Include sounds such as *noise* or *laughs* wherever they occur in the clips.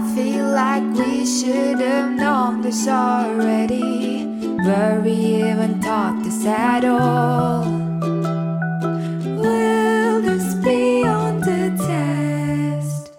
I feel like we should have known this already. Were we even taught this at all? Will this be on the test?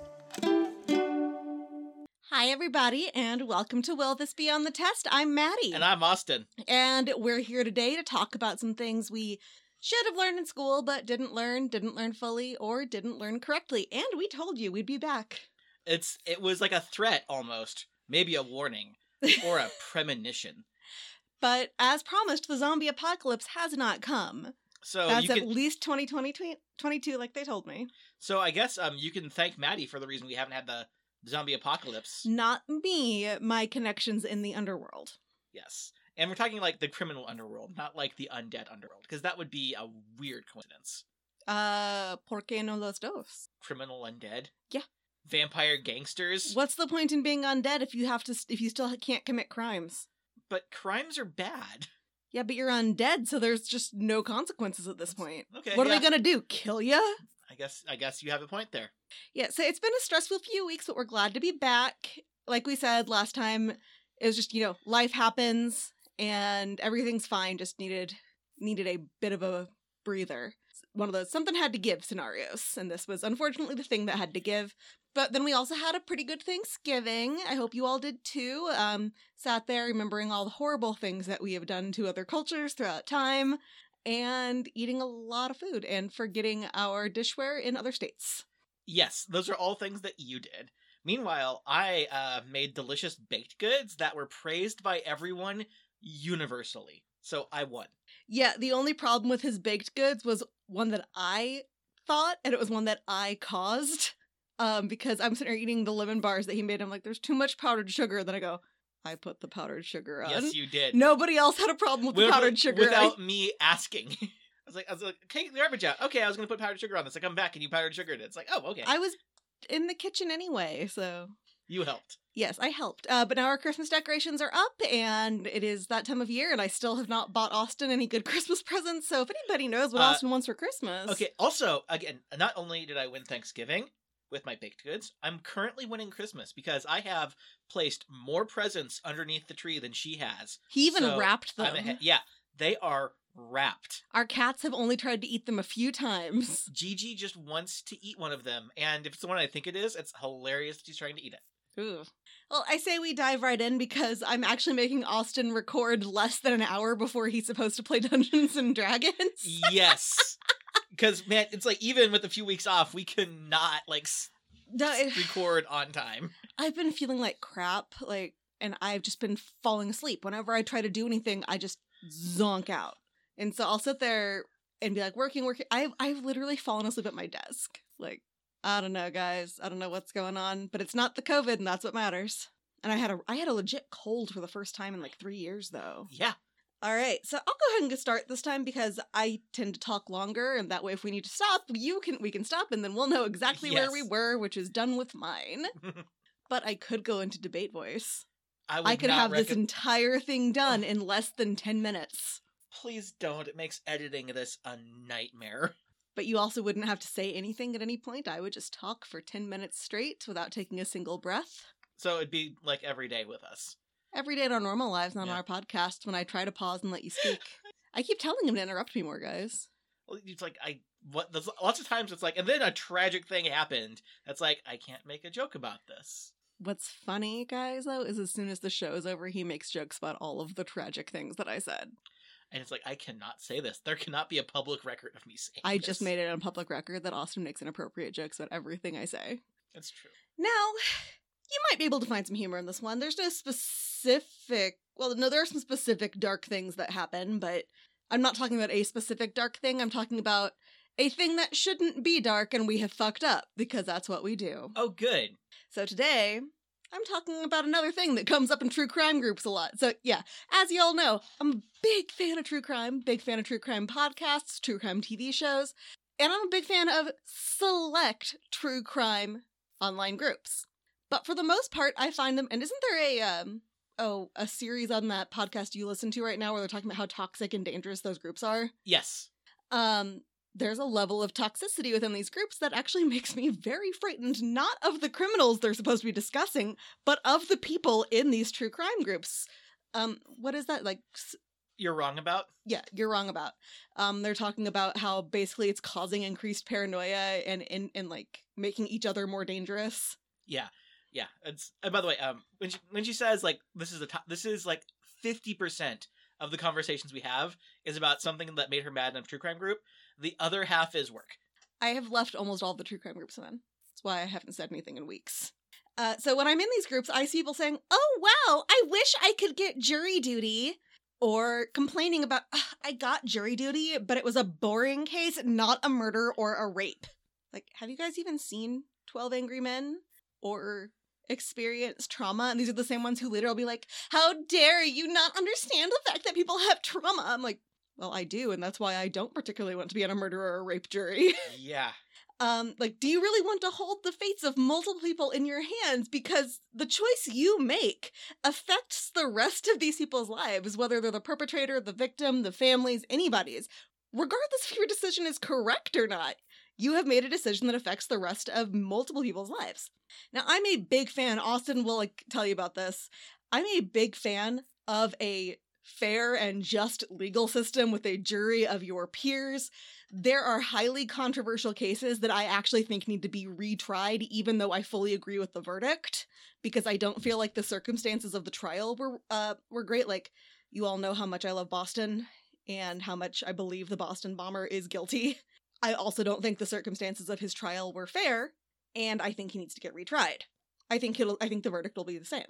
Hi, everybody, and welcome to Will This Be on the Test? I'm Maddie. And I'm Austin. And we're here today to talk about some things we should have learned in school, but didn't learn, didn't learn fully, or didn't learn correctly. And we told you we'd be back. It's it was like a threat almost, maybe a warning or a *laughs* premonition. But as promised, the zombie apocalypse has not come. So That's you at least 2020, 22, like they told me. so I guess um you can thank Maddie for the reason we haven't had the zombie apocalypse. Not me, my connections in the underworld. Yes. And we're talking like the criminal underworld, not like the undead underworld, because that would be a weird coincidence. Uh, por qué no los dos? Criminal undead? Yeah. Vampire gangsters? What's the point in being undead if you have to, if you still can't commit crimes? But crimes are bad. Yeah, but you're undead, so there's just no consequences at this point. Okay. what are yeah. they gonna do? Kill ya? I guess I guess you have a point there. Yeah, so it's been a stressful few weeks, but we're glad to be back. Like we said last time, it was just you know life happens and everything's fine. Just needed needed a bit of a breather. One of those something had to give scenarios, and this was unfortunately the thing that had to give. But then we also had a pretty good Thanksgiving. I hope you all did too. Um, sat there remembering all the horrible things that we have done to other cultures throughout time, and eating a lot of food and forgetting our dishware in other states. Yes, those are all things that you did. Meanwhile, I uh, made delicious baked goods that were praised by everyone universally. So I won. Yeah, the only problem with his baked goods was one that I thought, and it was one that I caused. Um, because I'm sitting there eating the lemon bars that he made. I'm like, there's too much powdered sugar. Then I go, I put the powdered sugar on. Yes, you did. Nobody else had a problem with the powdered sugar. I- without me asking. *laughs* I was like, I was like, take the garbage out. Okay, I was gonna put powdered sugar on this. I come back and you powdered sugared it. It's like, oh, okay. I was in the kitchen anyway, so You helped. yes, I helped. Uh, but now our Christmas decorations are up, and it is that time of year, and I still have not bought Austin any good *laughs* Christmas presents. So if anybody knows what Uh, Austin wants for Christmas, Okay. Also, again, not only did I win Thanksgiving with my baked goods, I'm currently winning Christmas because I have placed more presents underneath the tree than she has. he even So, wrapped them. yeah, they are wrapped. Our cats have only tried to eat them a few times. Gigi just wants to eat one of them, and if it's the one I think it is, it's hilarious that she's trying to eat it. Ooh. Well, I say we dive right in because I'm actually making Austin record less than an hour before he's supposed to play *laughs* Dungeons and Dragons. Yes. *laughs* Because man, it's like even with a few weeks off, we cannot like s- No, it- record on time. I've been feeling like crap, like, and I've just been falling asleep. Whenever I try to do anything, I just zonk out. And so I'll sit there and be like, working, working. I've, I've literally fallen asleep at my desk. Like, I don't know, guys. I don't know what's going on, but it's not the COVID, and that's what matters. And I had a, I had a legit cold for the first time in like three years, though. Yeah. All right, so I'll go ahead and start this time because I tend to talk longer, and that way, if we need to stop, you can we can stop, and then we'll know exactly where we were, which is done with mine. *laughs* but I could go into debate voice. I would I could have this entire thing done in less than ten minutes. Please don't. It makes editing this a nightmare. *laughs* But you also wouldn't have to say anything at any point. I would just talk for ten minutes straight without taking a single breath. So it'd be like every day with us. Every day in our normal lives, not on our podcast, when I try to pause and let you speak. *laughs* I keep telling him to interrupt me more, guys. Well, It's like I what there's lots of times it's like and then a tragic thing happened. That's like I can't make a joke about this. What's funny, guys, though, is as soon as the show is over, he makes jokes about all of the tragic things that I said. And it's like I cannot say this. There cannot be a public record of me saying I just made it on public record that Austin makes inappropriate jokes about everything I say. It's true. Now, you might be able to find some humor in this one. There's no specific, well, no, there are some specific dark things that happen, but I'm not talking about a specific dark thing. I'm talking about a thing that shouldn't be dark and we have fucked up because that's what we do. Oh good. So today, I'm talking about another thing that comes up in true crime groups a lot. So, yeah, as you all know, I'm a big fan of true crime, big fan of true crime podcasts, true crime TV shows, and I'm a big fan of select true crime online groups. But for the most part, I find them, and isn't there a, um, oh, a series on that podcast you listen to right now where they're talking about how toxic and dangerous those groups are? Yes. Um, there's a level of toxicity within these groups that actually *laughs* makes me very frightened, not of the criminals they're supposed to be discussing, but of the people in these true crime groups. Um, what is that like? s- You're wrong about. Yeah, you're wrong about. Um, they're talking about how basically it's causing increased paranoia and and and like making each other more dangerous. Yeah, yeah. It's and by the way, um, when she when she says like this is the top, this is like fifty percent of the conversations we have is about something that made her mad in a true crime group. The other half is work. I have left almost all the true crime groups in. That's why I haven't said anything in weeks. Uh, so when I'm in these groups, I see people saying, "Oh wow, I wish I could get jury duty," or complaining about, "I got jury duty, but it was a boring case, not a murder or a rape." Like, have you guys even seen Twelve Angry Men or experienced trauma? And these are the same ones who later will be like, "How dare you not understand the fact that people have trauma?" I'm like, "Well, I do, and that's why I don't particularly want to be on a murder or a rape jury." *laughs* Yeah, um like do you really want to hold the fates of multiple people in your hands? Because the choice you make affects the rest of these people's lives whether they're the perpetrator the victim the families anybody's. Regardless if your decision is correct or not you have made a decision that affects the rest of multiple people's lives. Now i'm a big fan austin will like tell you about this. I'm a big fan of a fair and just legal system with a jury of your peers there are highly controversial cases that I actually think need to be retried, even though I fully agree with the verdict, because I don't feel like the circumstances of the trial were uh, were great. Like you all know how much I love Boston and how much I believe the Boston bomber is guilty. I also don't think the circumstances of his trial were fair, and I think he needs to get retried. I think he'll I think the verdict will be the same.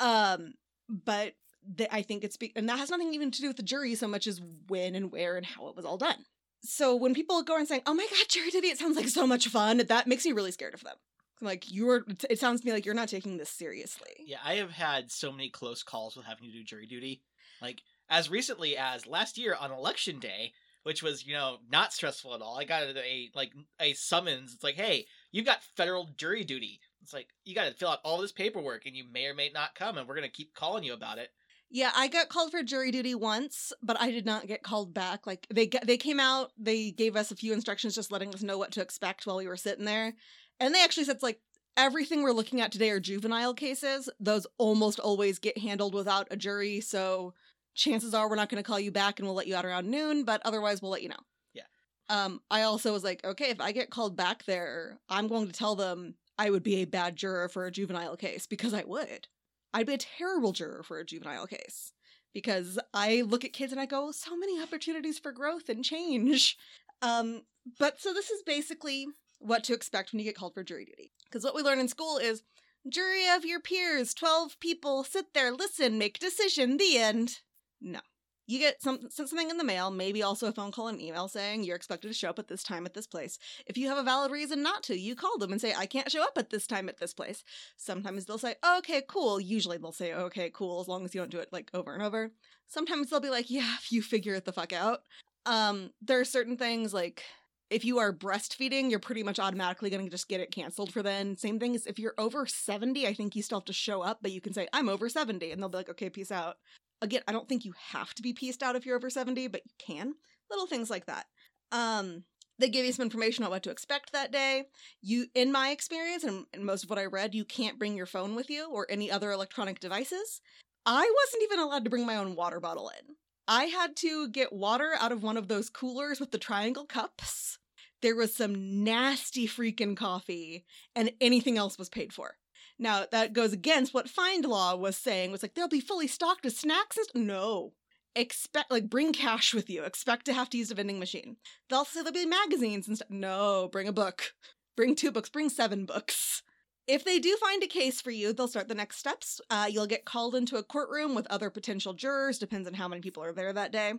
Um, but the, I think it's be- and that has nothing even to do with the jury so much as when and where and how it was all done so when people go and saying, "Oh my god, jury duty," it sounds like so much fun. That makes me really scared of them. Like you're, it sounds to me like you're not taking this seriously. yeah. I have had so many close calls with having to do jury duty. Like as recently as last year on election day, which was you know not stressful at all. I got a like a summons. It's like, hey, you've got federal jury duty. It's like you got to fill out all this paperwork, and you may or may not come, and we're gonna keep calling you about it. Yeah, I got called for jury duty once, but I did not get called back. Like they they came out, they gave us a few instructions, just letting us know what to expect while we were sitting there, and they actually said it's like everything we're looking at today are juvenile cases. Those almost always get handled without a jury, so chances are we're not going to call you back and we'll let you out around noon, but otherwise we'll let you know. Yeah. Um, I also was like, okay, if I get called back there, I'm going to tell them I would be a bad juror for a juvenile case because I would. I'd be a terrible juror for a juvenile case because I look at kids and I go, so many opportunities for growth and change. Um, but so this is basically what to expect when you get called for jury duty. Because what we learn in school is jury of your peers, 12 people, sit there, listen, make decision, the end. No. You get some, something in the mail, maybe also a phone call and email saying you're expected to show up at this time at this place. If you have a valid reason not to, you call them and say, I can't show up at this time at this place. Sometimes they'll say, okay, cool. Usually they'll say, okay, cool, as long as you don't do it like over and over. Sometimes they'll be like, yeah, if *laughs* you figure it the fuck out. Um, there are certain things like if you are breastfeeding, you're pretty much automatically going to just get it canceled for then. Same thing as if you're over 70, I think you still have to show up, but you can say, I'm over 70, and they'll be like, okay, peace out. Again, I don't think you have to be pieced out if you're over 70, but you can. Little things like that. Um, they give you some information on what to expect that day. You, in my experience, and, and most of what I read, you can't bring your phone with you or any other electronic devices. I wasn't even allowed to bring my own water bottle in. I had to get water out of one of those coolers with the triangle cups. There was some nasty freaking coffee, and anything else was paid for. Now, that goes against what Find Law was saying, was like, they'll be fully stocked with snacks and. No. Expect, like, bring cash with you. Expect to have to use a vending machine. They'll say there'll be magazines and stuff. No, bring a book. Bring two books. Bring seven books. If they do find a case for you, they'll start the next steps. Uh, you'll get called into a courtroom with other potential jurors, depends on how many people are there that day.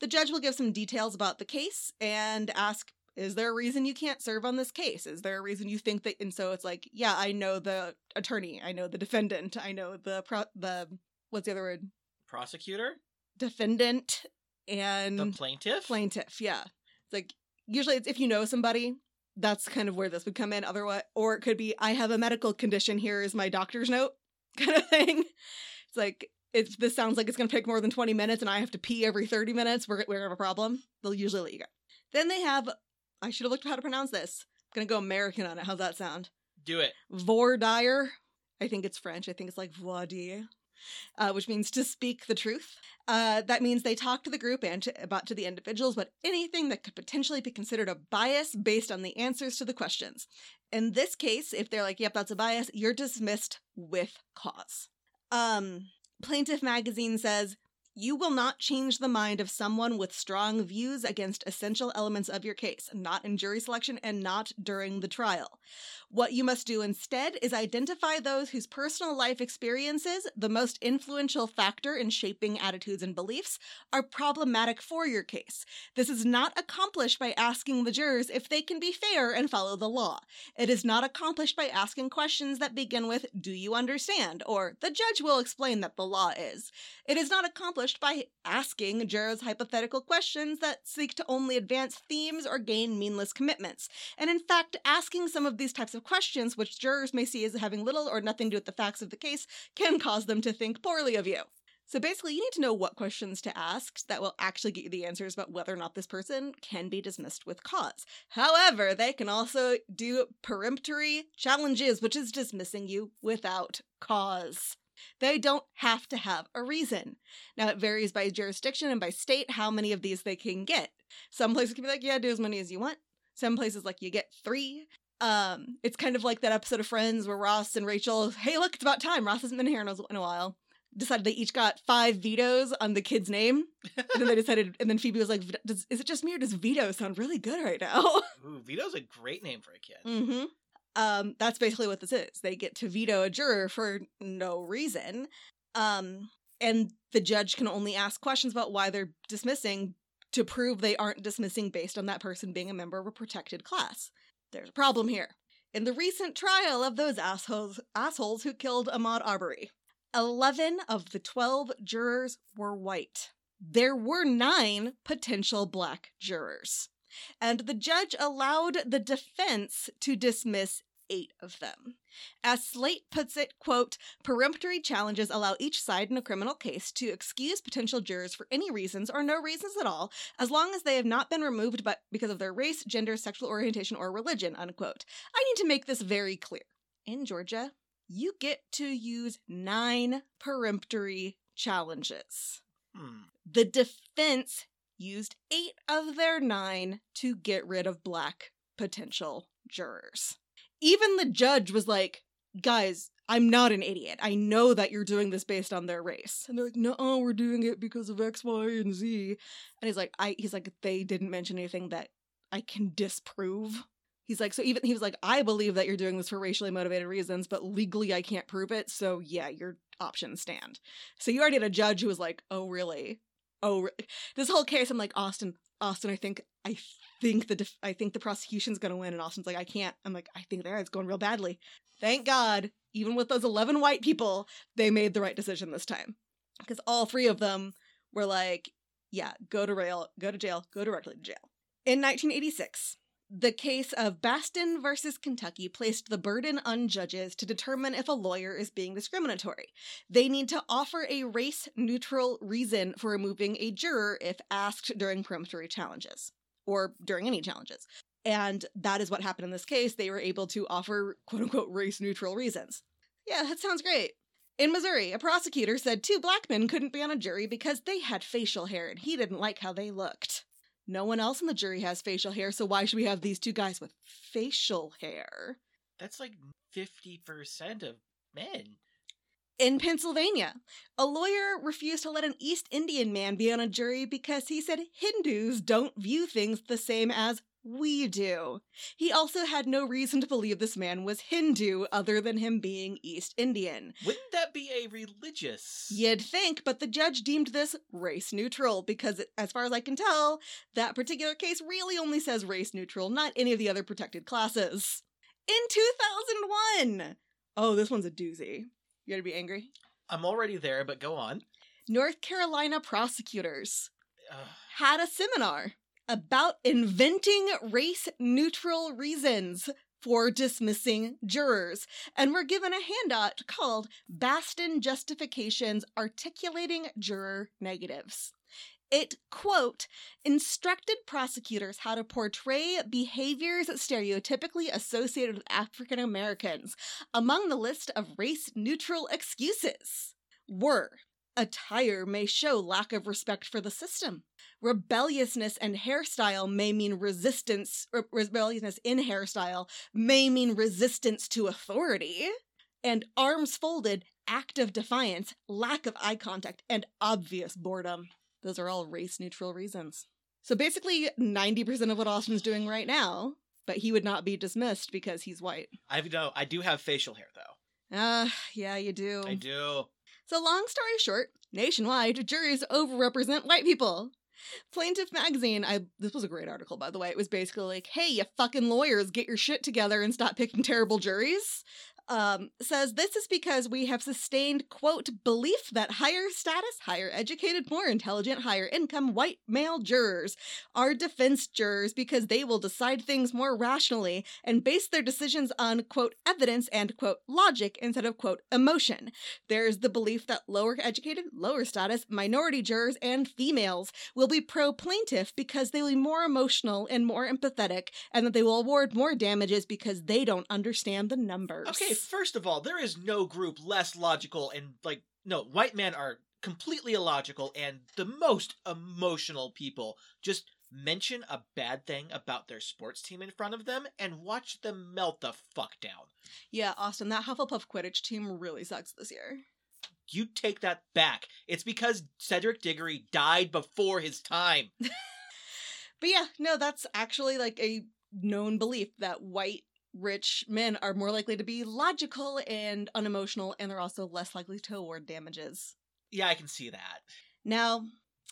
The judge will give some details about the case and ask, is there a reason you can't serve on this case? Is there a reason you think that? And so it's like, yeah, I know the attorney, I know the defendant, I know the pro- the what's the other word? Prosecutor, Defendant and the plaintiff. plaintiff. Yeah, it's like usually it's if you know somebody. That's kind of where this would come in. Otherwise, or it could be, I have a medical condition. Here is my doctor's note, *laughs* kind of thing. It's like if this sounds like it's going to take more than twenty minutes, and I have to pee every thirty minutes. We're we're gonna have a problem. They'll usually let you go. Then they have I should have looked up how to pronounce this. I'm gonna go American on it. How's that sound? Do it. Voir dire. I think it's French. I think it's like voir uh, which means to speak the truth. Uh, that means they talk to the group and to, about to the individuals about anything that could potentially be considered a bias based on the answers to the questions. In this case, if they're like, "Yep, that's a bias," you're dismissed with cause. Um, Plaintiff Magazine says. You will not change the mind of someone with strong views against essential elements of your case, not in jury selection and not during the trial. What you must do instead is identify those whose personal life experiences, the most influential factor in shaping attitudes and beliefs, are problematic for your case. This is not accomplished by asking the jurors if they can be fair and follow the law. It is not accomplished by asking questions that begin with, Do you understand? or The judge will explain that the law is. It is not accomplished by asking jurors hypothetical questions that seek to only advance themes or gain meaningless commitments. And in fact, asking some of these types of questions, which jurors may see as having little or nothing to do with the facts of the case, can cause them to think poorly of you. So basically, you need to know what questions to ask that will actually get you the answers about whether or not this person can be dismissed with cause. However, they can also do peremptory challenges, which is dismissing you without cause. They don't have to have a reason. Now, it varies by jurisdiction and by state how many of these they can get. Some places can be like, yeah, do as many as you want. Some places, like, you get three. Um, it's kind of like that episode of Friends where Ross and Rachel, hey, look, it's about time. Ross hasn't been here in a, while. Decided they each got five vetoes on the kid's name. and then they decided, and then Phoebe was like, does, is it just me or does veto sound really good right now? Ooh, Vito's a great name for a kid. Mm-hmm. Um, that's basically what this is. They get to veto a juror for no reason. Um, and the judge can only ask questions about why they're dismissing to prove they aren't dismissing based on that person being a member of a protected class. There's a problem here. In the recent trial of those assholes, assholes who killed Ahmaud Arbery, 11 of the 12 jurors were white. There were nine potential black jurors and the judge allowed the defense to dismiss eight of them. As Slate puts it, quote, peremptory challenges allow each side in a criminal case to excuse potential jurors for any reasons or no reasons at all, as long as they have not been removed but because of their race, gender, sexual orientation, or religion, unquote. I need to make this very clear. In Georgia, you get to use nine peremptory challenges. Hmm. The defense used eight of their nine to get rid of black potential jurors. Even the judge was like, guys, I'm not an idiot. I know that you're doing this based on their race. And they're like, no, we're doing it because of X, Y, and Z. And he's like, I he's like, they didn't mention anything that I can disprove. He's like, so even he was like, I believe that you're doing this for racially motivated reasons, but legally I can't prove it. So yeah, your options stand. So you already had a judge who was like, oh really? Oh this whole case i'm like austin austin i think i think the def- i think the prosecution's gonna win. And austin's like i can't. I'm like i think there it's going real badly. Thank god even with those 11 white people they made the right decision this time. Because all three of them were like yeah go to rail go to jail go directly to jail. In 1986 the case of Batson versus Kentucky placed the burden on judges to determine if a lawyer is being discriminatory. They need to offer a race neutral reason for removing a juror if asked during peremptory challenges or during any challenges. And that is what happened in this case. They were able to offer quote unquote race neutral reasons. Yeah, that sounds great. In Missouri, a prosecutor said two black men couldn't be on a jury because they had facial hair and he didn't like how they looked. No one else in the jury has facial hair, so why should we have these two guys with facial hair? That's like 50% of men. In Pennsylvania, a lawyer refused to let an East Indian man be on a jury because he said Hindus don't view things the same as we do. He also had no reason to believe this man was Hindu other than him being East Indian. Wouldn't that be a religious? You'd think, but the judge deemed this race neutral because, as far as I can tell, that particular case really only says race neutral, not any of the other protected classes. In 2001! Oh, this one's a doozy. You gotta be angry? I'm already there, but go on. North Carolina prosecutors Ugh. had a seminar about inventing race neutral reasons for dismissing jurors and were given a handout called Batson Justifications Articulating Juror Negatives. It, quote, instructed prosecutors how to portray behaviors stereotypically associated with African Americans. Among the list of race neutral excuses were attire may show lack of respect for the system. Rebelliousness and hairstyle may mean resistance, re- rebelliousness in hairstyle may mean resistance to authority. And arms folded, act of defiance, lack of eye contact, and obvious boredom. Those are all race neutral reasons. So basically, 90% of what Austin's doing right now, but he would not be dismissed because he's white. I know I do have facial hair though. Ah, yeah, you do. I do. So, long story short, nationwide, juries overrepresent white people. Plaintiff Magazine, I this was a great article by the way. It was basically like, "Hey, you fucking lawyers, get your shit together and stop picking terrible juries." Um, says this is because we have sustained quote belief that higher status, higher educated, more intelligent, higher income white male jurors are defense jurors because they will decide things more rationally and base their decisions on quote evidence and quote logic instead of quote emotion. There's the belief that lower educated, lower status, minority jurors, and females will be pro plaintiff because they will be more emotional and more empathetic, and that they will award more damages because they don't understand the numbers. Okay, first of all, there is no group less logical and like no, white men are completely illogical and the most emotional people. Just mention a bad thing about their sports team in front of them and watch them melt the fuck down. Yeah, Austin, that Hufflepuff Quidditch team really sucks this year. You take that back. It's because Cedric Diggory died before his time. *laughs* But yeah, no, that's actually like a known belief that white rich men are more likely to be logical and unemotional, and they're also less likely to award damages. Yeah, I can see that. Now,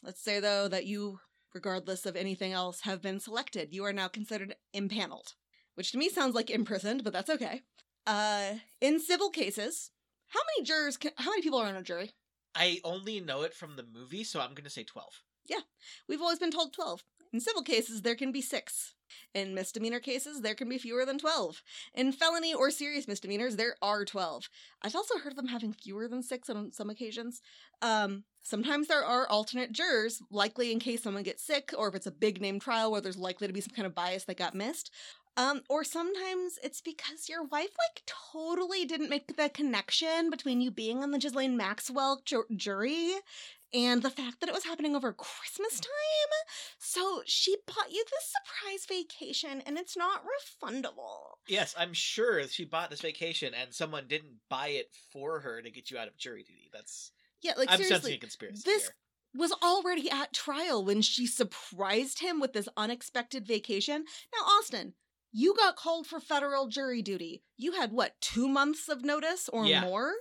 let's say though that you, regardless of anything else, have been selected. You are now considered impaneled, which to me sounds like imprisoned, but that's okay. Uh, in civil cases, how many jurors? Can, how many people are on a jury? I only know it from the movie, so I'm going to say 12. Yeah, We've always been told 12. In civil cases, there can be six. In misdemeanor cases, there can be fewer than 12. In felony or serious misdemeanors, there are 12. I've also heard of them having fewer than six on some occasions. Um, sometimes there are alternate jurors, likely in case someone gets sick or if it's a big name trial where there's likely to be some kind of bias that got missed. Um, or sometimes it's because your wife, like, totally didn't make the connection between you being on the Ghislaine Maxwell ju- jury and the fact that it was happening over Christmas mm. time. So she bought you this surprise vacation and it's not refundable. Yes, I'm sure she bought this vacation and someone didn't buy it for her to get you out of jury duty. That's Yeah, like I'm sensing seriously, a conspiracy this here. was already at trial when she surprised him with this unexpected vacation. Now, Austin, you got called for federal jury duty. You had what, two months of notice or Yeah. more?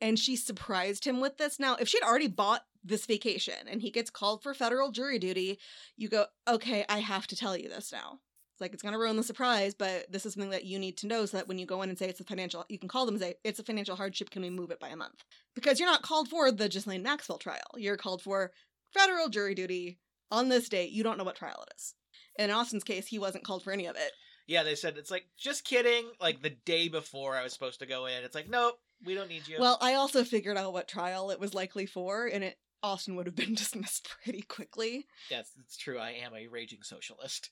And she surprised him with this. Now, if she'd already bought this vacation and he gets called for federal jury duty, you go, okay, I have to tell you this now. It's like it's gonna ruin the surprise, but this is something that you need to know so that when you go in and say it's a financial, you can call them and say it's a financial hardship. Can we move it by a month? Because you're not called for the Ghislaine Maxwell trial. You're called for federal jury duty on this date. You don't know what trial it is. In Austin's case, he wasn't called for any of it. Yeah, they said it's like just kidding. Like the day before I was supposed to go in, it's like nope, we don't need you. Well, I also figured out what trial it was likely for, and it Austin would have been *laughs* dismissed pretty quickly. yes, it's true. I am a raging socialist.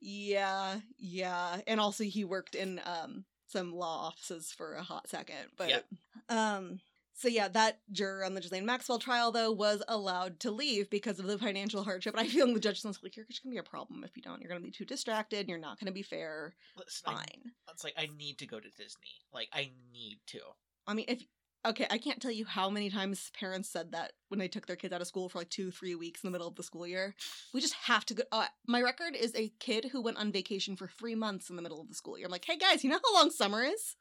Yeah, yeah. And also he worked in um some law offices for a hot second. But Yep. um so yeah, that juror on the Ghislaine Maxwell trial though was allowed to leave because of the financial hardship. And I feel the judge was like, You're just gonna be a problem if you don't. You're gonna be too distracted, you're not gonna be fair. Listen, I, Fine. it's like I need to go to Disney. Like I need to. I mean if okay, I can't tell you how many times parents said that when they took their kids out of school for like two, three weeks in the middle of the school year. We just have to go. Uh, my record is a kid who went on vacation for three months in the middle of the school year. I'm like, hey guys, you know how long summer is?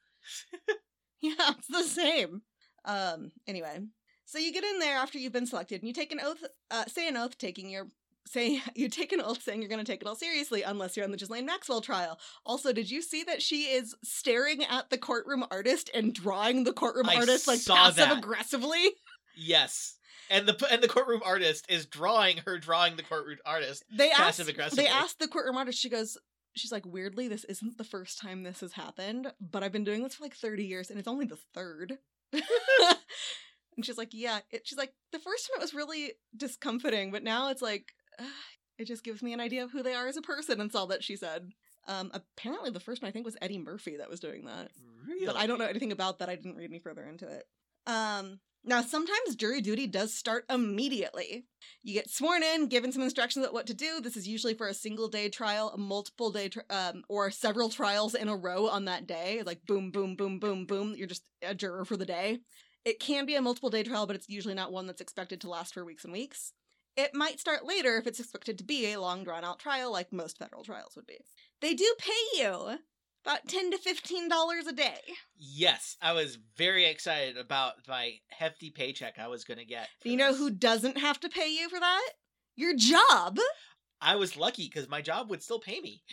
*laughs* *laughs* yeah, it's the same. Um. Anyway, so you get in there after you've been selected, and you take an oath. Uh, say an oath, taking your. Say *laughs* you take an oath saying you're going to take it all seriously, unless you're on the Ghislaine Maxwell trial. Also, did you see that she is staring at the courtroom artist and drawing the courtroom I artist like passive that. aggressively? Yes, and the and the courtroom artist is drawing her drawing the courtroom artist. They asked. Passive-aggressively. They asked the courtroom artist. She goes. She's like, weirdly, this isn't the first time this has happened, but I've been doing this for like 30 years and it's only the third. *laughs* And she's like, yeah. It, she's like, the first time it was really discomforting, but now it's like, *sighs* it just gives me an idea of who they are as a person. And all that she said. Um, apparently, the first one I think was Eddie Murphy that was doing that, Really? but I don't know anything about that. I didn't read any further into it. Um, now sometimes jury duty does start immediately. You get sworn in, given some instructions about what to do. This is usually for a single day trial, a multiple day, tri- um, or several trials in a row on that day. Like boom, boom, boom, boom, boom. You're just a juror for the day. It can be a multiple day trial, but it's usually not one that's expected to last for weeks and weeks. It might start later if it's expected to be a long drawn out trial, like most federal trials would be. They do pay you about ten to fifteen dollars a day. Yes, I was very excited about my hefty paycheck I was going to get. You know this. who doesn't have to pay you for that? Your job. I was lucky because my job would still pay me.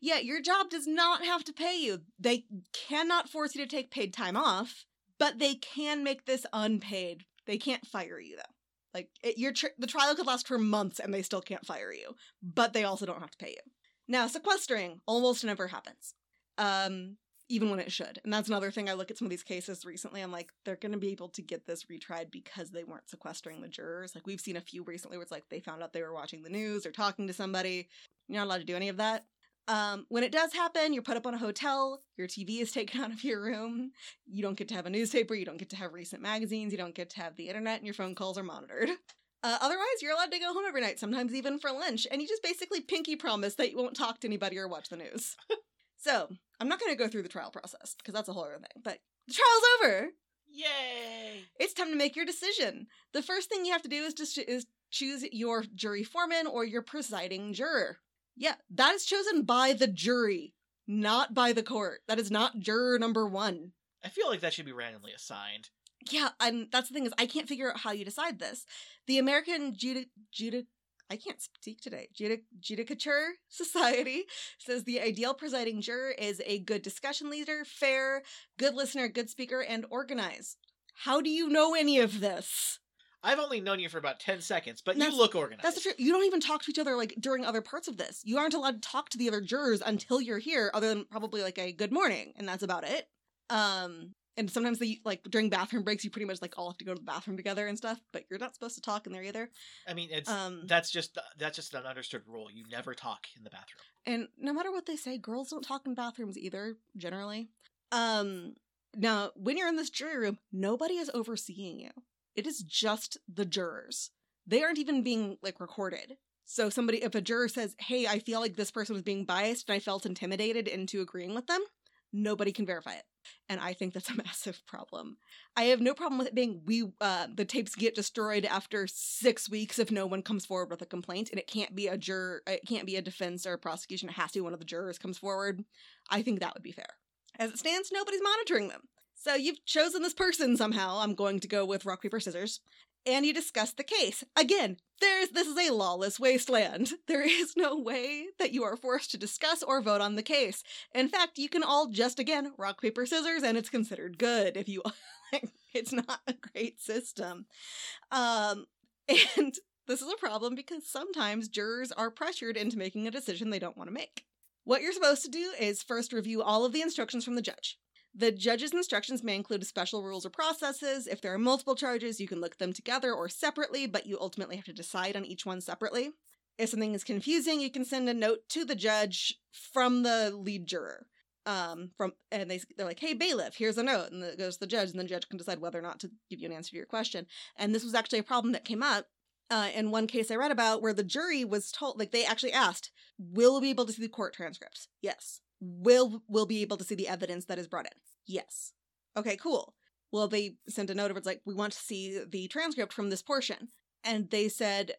Yeah, your job does not have to pay you. They cannot force you to take paid time off, but they can make this unpaid. They can't fire you though. Like it, your tr- the trial could last for months and they still can't fire you, but they also don't have to pay you. Now, sequestering almost never happens. Um even when it should. And that's another thing I look at some of these cases recently. I'm like, they're going to be able to get this retried because they weren't sequestering the jurors. Like, we've seen a few recently where it's like they found out they were watching the news or talking to somebody. You're not allowed to do any of that. Um, when it does happen, you're put up on a hotel, your TV is *laughs* taken out of your room, you don't get to have a newspaper, you don't get to have recent magazines, you don't get to have the internet, and your phone calls are monitored. *laughs* Uh, otherwise, you're allowed to go home every night, sometimes even for lunch, and you just basically pinky promise that you won't talk to anybody or watch the news. *laughs* so, I'm not going to go through the trial process because that's a whole other thing, but the trial's over. Yay! It's time to make your decision. The first thing you have to do is just is choose your jury foreman or your presiding juror. Yeah, that is chosen by the jury, not by the court. That is not juror number one. I feel like that should be randomly assigned. Yeah, and that's the thing is I can't figure out how you decide this. The American Judic Judic I can't speak today. Judic Judicature Society *laughs* says the ideal presiding juror is a good discussion leader, fair, good listener, good speaker, and organized. How do you know any of this? I've only known you for about 10 seconds, but That's- you look organized. That's the truth. You don't even talk to each other like during other parts of this. You aren't allowed to talk to the other jurors until you're here, other than probably like a good morning, and that's about it. Um, and sometimes they like during bathroom breaks, you pretty much like all have to go to the bathroom together and stuff, but you're not supposed to talk in there either. I mean, it's Um, that's just that's just an understood rule. You never talk in the bathroom. and no matter what they say, girls don't talk in bathrooms either, generally. Um, now when you're in this jury room, nobody is overseeing you. It is just the jurors. They aren't even being like recorded. So somebody, if a juror says, "Hey, I feel like this person was being biased and I felt intimidated into agreeing with them," nobody can verify it, and I think that's a *laughs* massive problem. I have no problem with it being we uh, the tapes get destroyed after six weeks if no one comes forward with a complaint, and it can't be a juror, it can't be a defense or a prosecution. It has to be one of the jurors comes forward. I think that would be fair. As it stands, nobody's monitoring them. So you've chosen this person somehow. I'm going to go with rock paper scissors, and you discuss the case. Again, there's this is a lawless wasteland. *laughs* There is no way that you are forced to discuss or vote on the case. In fact, you can all just again rock paper scissors, and it's considered good if you. *laughs* it's not a great system, um, *laughs* and this is a problem because sometimes jurors are pressured into making a decision they don't want to make. What you're supposed to do is first review all of the instructions from the judge. The judge's instructions may include special rules or processes. If there are multiple charges, you can look them together or separately, but you ultimately have to decide on each one separately. If something is confusing, you can send a note to the judge from the lead juror. Um, from and they they're like, "Hey bailiff, here's a note," and it goes to the judge, and the judge can decide whether or not to give you an answer to your question. And this was actually a problem that came up uh, in one case I read about where the jury was told, like they actually asked, "Will we be able to see the court transcripts?" Yes. Will will be able to see the evidence that is brought in? Yes. Okay, cool. Well, they sent a note over. It's like we want to see the transcript from this portion, and they said,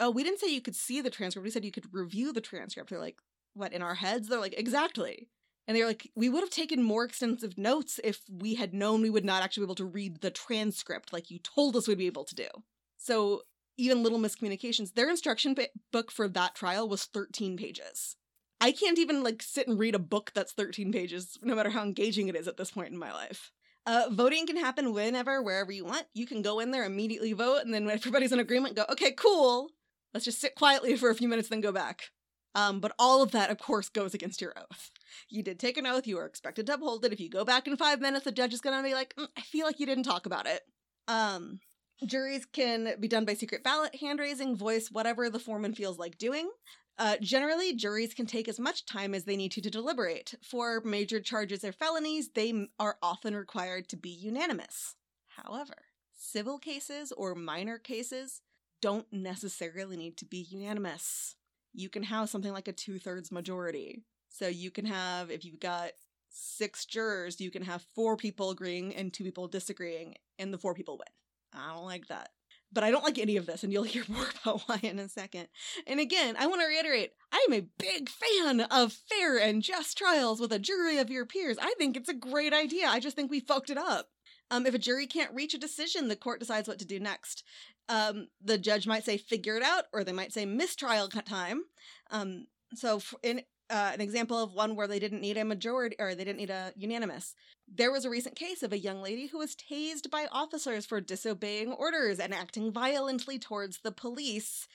"Oh, we didn't say you could see the transcript. We said you could review the transcript." They're like, "What in our heads?" They're like, "Exactly." And they're like, "We would have taken more extensive notes if we had known we would not actually be able to read the transcript like you told us we'd be able to do." So even little miscommunications. Their instruction book for that trial was 13 pages. I can't even like sit and read a book that's 13 pages, no matter how engaging it is at this point in my life. Uh, voting can happen whenever, wherever you want. You can go in there, immediately vote, and then when everybody's in agreement, go, okay, cool. Let's just sit quietly for a few minutes, then go back. Um, but all of that, of course, goes against your oath. You did take an oath. You are expected to uphold it. If you go back in five minutes, the judge is going to be like, "Mm, I feel like you didn't talk about it. Um, juries can be done by secret ballot, hand raising, voice, whatever the foreman feels like doing. Uh, generally, juries can take as much time as they need to to deliberate. For major charges or felonies, they are often required to be unanimous. However, civil cases or minor cases don't necessarily need to be unanimous. You can have something like a two thirds majority. So you can have, if you've got six jurors, you can have four people agreeing and two people disagreeing, and the four people win. I don't like that. But I don't like any of this, and you'll hear *laughs* more about why in a second. And again, I want to reiterate I am a big fan of fair and just trials with a jury of your peers. I think it's a great idea. I just think we fucked it up. Um, if a jury can't reach a decision, the court decides what to do next. Um, the judge might say figure it out, or they might say mistrial time. Um, so, in uh, an example of one where they didn't need a majority or they didn't need a unanimous. There was a recent case of a young lady who was tased by officers for disobeying orders and acting violently towards the police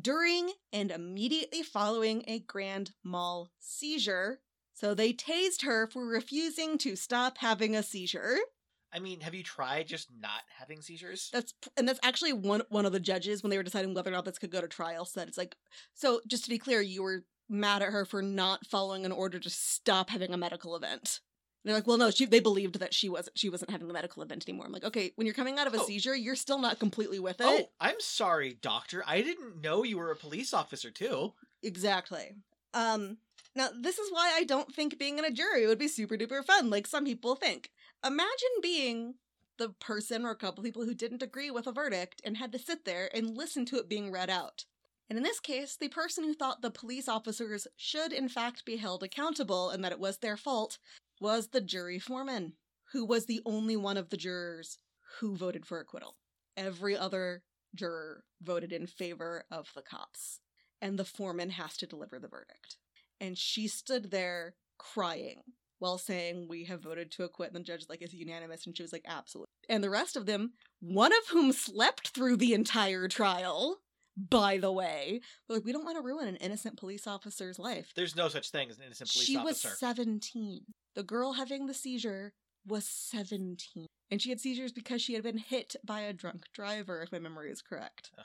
during and immediately following a grand mal seizure. So they tased her for refusing to stop having a seizure. I mean, have you tried just not having seizures? That's and that's actually one one of the judges when they were deciding whether or not this could go to trial said it's like so just to be clear, you were mad at her for not following an order to stop having a medical event. And they're like, well, no, she they believed that she wasn't she wasn't having the medical event anymore. I'm like, okay, when you're coming out of a Oh. seizure, you're still not completely with it. Oh, I'm sorry, doctor. I didn't know you were a police officer too. Exactly. Um now this is why I don't think being in a jury would be super duper fun, like some people think. Imagine being the person or a couple people who didn't agree with a verdict and had to sit there and listen to it being read out. And in this case, the person who thought the police officers should in fact be held accountable and that it was their fault was the jury foreman, who was the only one of the jurors who voted for acquittal. Every other juror voted in favor of the cops and the foreman has to deliver the verdict. And she stood there crying while saying, We have voted to acquit. And the judge, like, is unanimous? And she was like, Absolutely. And the rest of them, one of whom slept through the entire trial, by the way, were like, we don't want to ruin an innocent police officer's life. There's no such thing as an innocent police officer. She was 17. The girl having the seizure was 17. And she had seizures because she had been hit by a drunk driver, if my memory is correct. Ugh.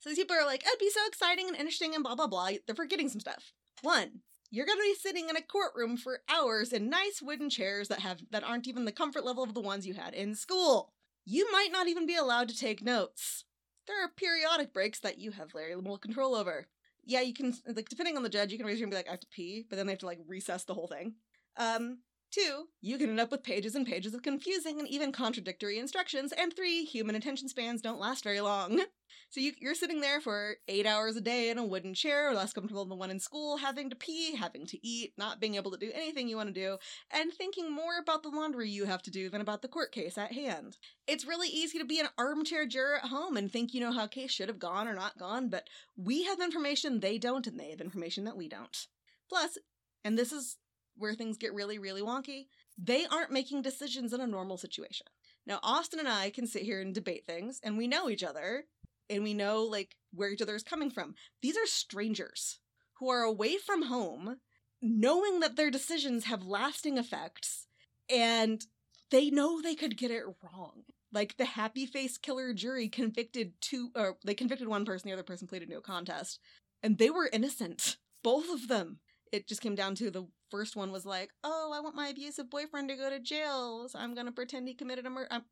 So these people are like, it'd be so exciting and interesting and blah, blah, blah. They're forgetting some stuff. One, you're going to be sitting in a courtroom for hours in nice wooden chairs that have that aren't even the comfort level of the ones you had in school. You might not even be allowed to take notes. There are periodic breaks that you have very little control over. Yeah, you can like depending on the judge, you can raise your hand and be like, I have to pee, but then they have to like recess the whole thing. Um, two, you can end up with pages and pages of confusing and even contradictory instructions. And three, human attention spans don't last very long. So you, you're sitting there for eight hours a day in a wooden chair, less comfortable than the one in school, having to pee, having to eat, not being able to do anything you want to do, and thinking more about the laundry you have to do than about the court case at hand. It's really easy to be an armchair juror at home and think you know how a case should have gone or not gone, but we have information they don't, and they have information that we don't. Plus, and this is where things get really, really wonky, they aren't making decisions in a normal situation. Now, Austin and I can sit here and debate things, and we know each other, and we know like where each other is coming from. These are strangers who are away from home, knowing that their decisions have lasting effects, and they know they could get it wrong. Like the happy face killer jury convicted two, or they convicted one person, the other person pleaded no contest, and they were innocent, both of them. It just came down to the first one was like, "Oh, I want my abusive boyfriend to go to jail, so I'm gonna pretend he committed a murder."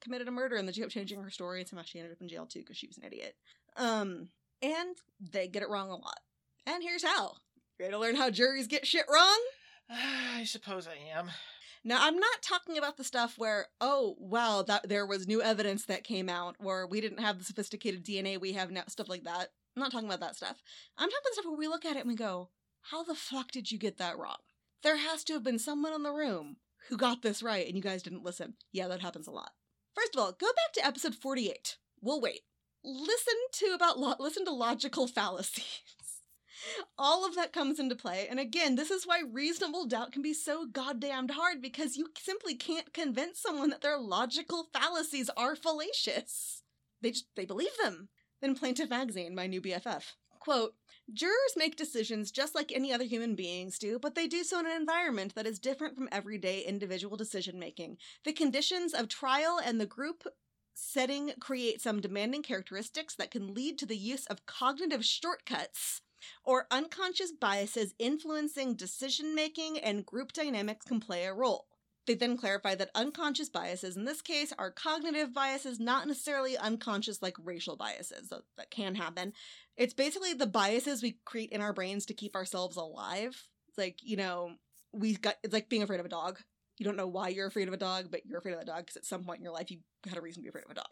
committed a murder and then she kept changing her story and somehow she ended up in jail too because she was an idiot. Um and they get it wrong a lot. And here's how. You ready to learn how juries get shit wrong? *sighs* I suppose I am. now i'm not talking about the stuff where oh wow that there was new evidence that came out or we didn't have the sophisticated dna we have now stuff like that. I'm not talking about that stuff. I'm talking about the stuff where we look at it and we go how the fuck did you get that wrong there has to have been someone in the room who got this right and you guys didn't listen yeah that happens a lot First of all, go back to episode 48. We'll wait. Listen to about lo- listen to logical fallacies. *laughs* All of that comes into play. And again, this is why reasonable doubt can be so goddamned hard because you simply can't convince someone that their logical fallacies are fallacious. They just they believe them. Then Plaintiff Magazine, my new BFF. Quote, Jurors make decisions just like any other human beings do, but they do so in an environment that is different from everyday individual decision making. The conditions of trial and the group setting create some demanding characteristics that can lead to the use of cognitive shortcuts or unconscious biases influencing decision making and group dynamics can play a role. They then clarify that unconscious biases in this case are cognitive biases, not necessarily unconscious like racial biases that, that can happen. It's basically the biases we create in our brains to keep ourselves alive. It's like, you know, we got it's like being afraid of a dog. You don't know why you're afraid of a dog, but you're afraid of that dog because at some point in your life you had a reason to be afraid of a dog.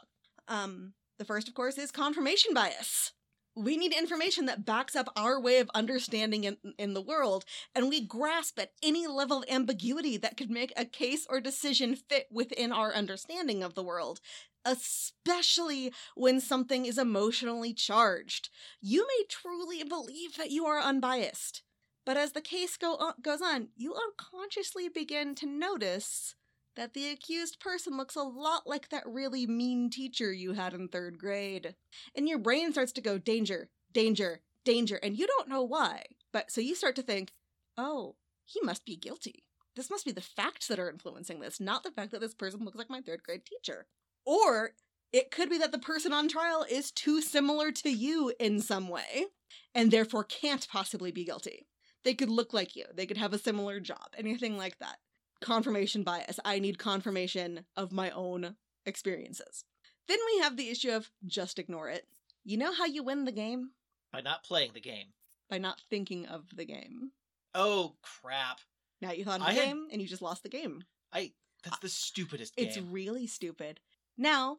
Um, the first, of course, is confirmation bias we need information that backs up our way of understanding in, in the world, and we grasp at any level of ambiguity that could make a case or decision fit within our understanding of the world, especially when something is emotionally charged. You may truly believe that you are unbiased, but as the case go on, goes on, you unconsciously begin to notice that the accused person looks a lot like that really mean teacher you had in third grade. And your brain starts to go, danger, danger, danger, and you don't know why. But so you start to think, oh, he must be guilty. This must be the facts that are influencing this, not the fact that this person looks like my third grade teacher. Or it could be that the person on trial is too similar to you in some way, and therefore can't possibly be guilty. They could look like you, they could have a similar job, anything like that confirmation bias. I need confirmation of my own experiences. Then we have the issue of just ignore it. You know how you win the game? By not playing the game. By not thinking of the game. Oh crap. Now you thought of the I had- game and you just lost the game. I that's the stupidest game. It's really stupid. Now,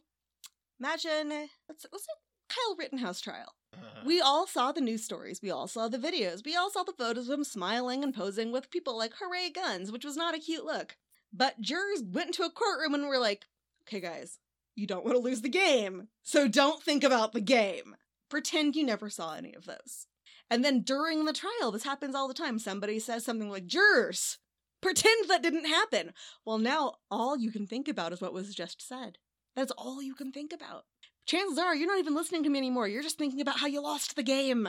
imagine let's let's Kyle Rittenhouse trial. Uh, We all saw the news stories. We all saw the videos. We all saw the photos of him smiling and posing with people like hooray guns, which was not a cute look. But jurors went into a courtroom and were like, okay, guys, you don't want to lose the game. So don't think about the game. Pretend you never saw any of those. And then during the trial, this happens all the time. Somebody says something like, jurors, pretend that didn't happen. Well, now all you can think about is what was just said. That's all you can think about chances are you're not even listening to me anymore. You're just thinking about how you lost the game.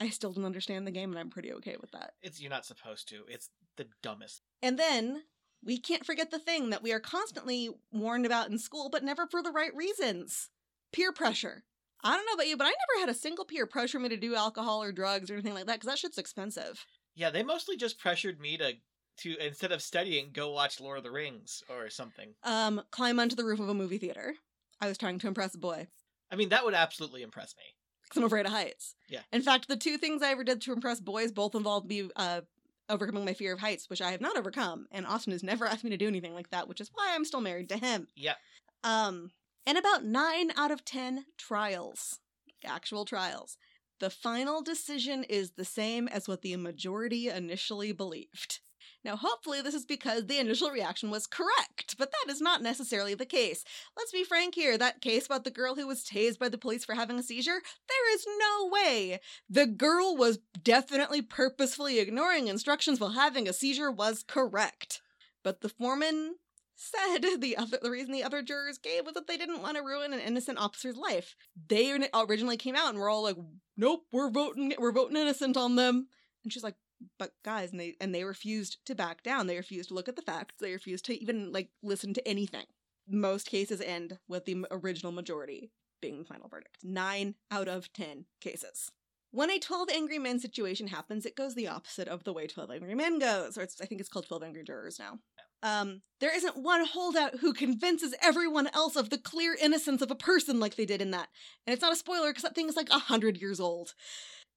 I still don't understand the game, and I'm pretty okay with that. it's you're not supposed to. It's the dumbest. And then we can't forget the thing that we are constantly warned about in school, but never for the right reasons peer pressure. I don't know about you, but I never had a single peer pressure me to do alcohol or drugs or anything like that because that shit's expensive. Yeah, they mostly just pressured me to to instead of studying, go watch Lord of the Rings or something. Um, climb onto the roof of a movie theater. I was trying to impress a boy. I mean, that would absolutely impress me. because I'm afraid of heights. Yeah. In fact, the two things I ever did to impress boys both involved me uh, overcoming my fear of heights, which I have not overcome. And Austin has never *laughs* asked me to do anything like that, which is why I'm still married to him. Yeah. Um, and about nine out of ten trials, actual trials, the final decision is the same as what the majority initially believed. Now, hopefully, this is because the initial reaction was correct, but that is not necessarily the case. Let's be frank here that case about the girl who was tased by the police for having a seizure, there is no way. The girl was definitely purposefully ignoring instructions while having a seizure was correct. But the foreman said *laughs* the other the reason the other jurors gave was that they didn't want to ruin an innocent officer's life. They originally came out and were all like, "Nope, we're voting we're voting innocent on them." And she's like, "But guys," and they and they refused to back down. They refused to look at the facts. They refused to even like listen to anything. Most cases end with the original majority being the final verdict. 9 out of 10 cases. When a 12 Angry Men situation happens, it goes the opposite of the way 12 Angry Men goes, or it's, I think it's called 12 Angry Jurors now. Um, there isn't one holdout who convinces everyone else of the clear innocence of a person like they did in that. And it's not a spoiler because that thing is like a hundred years old.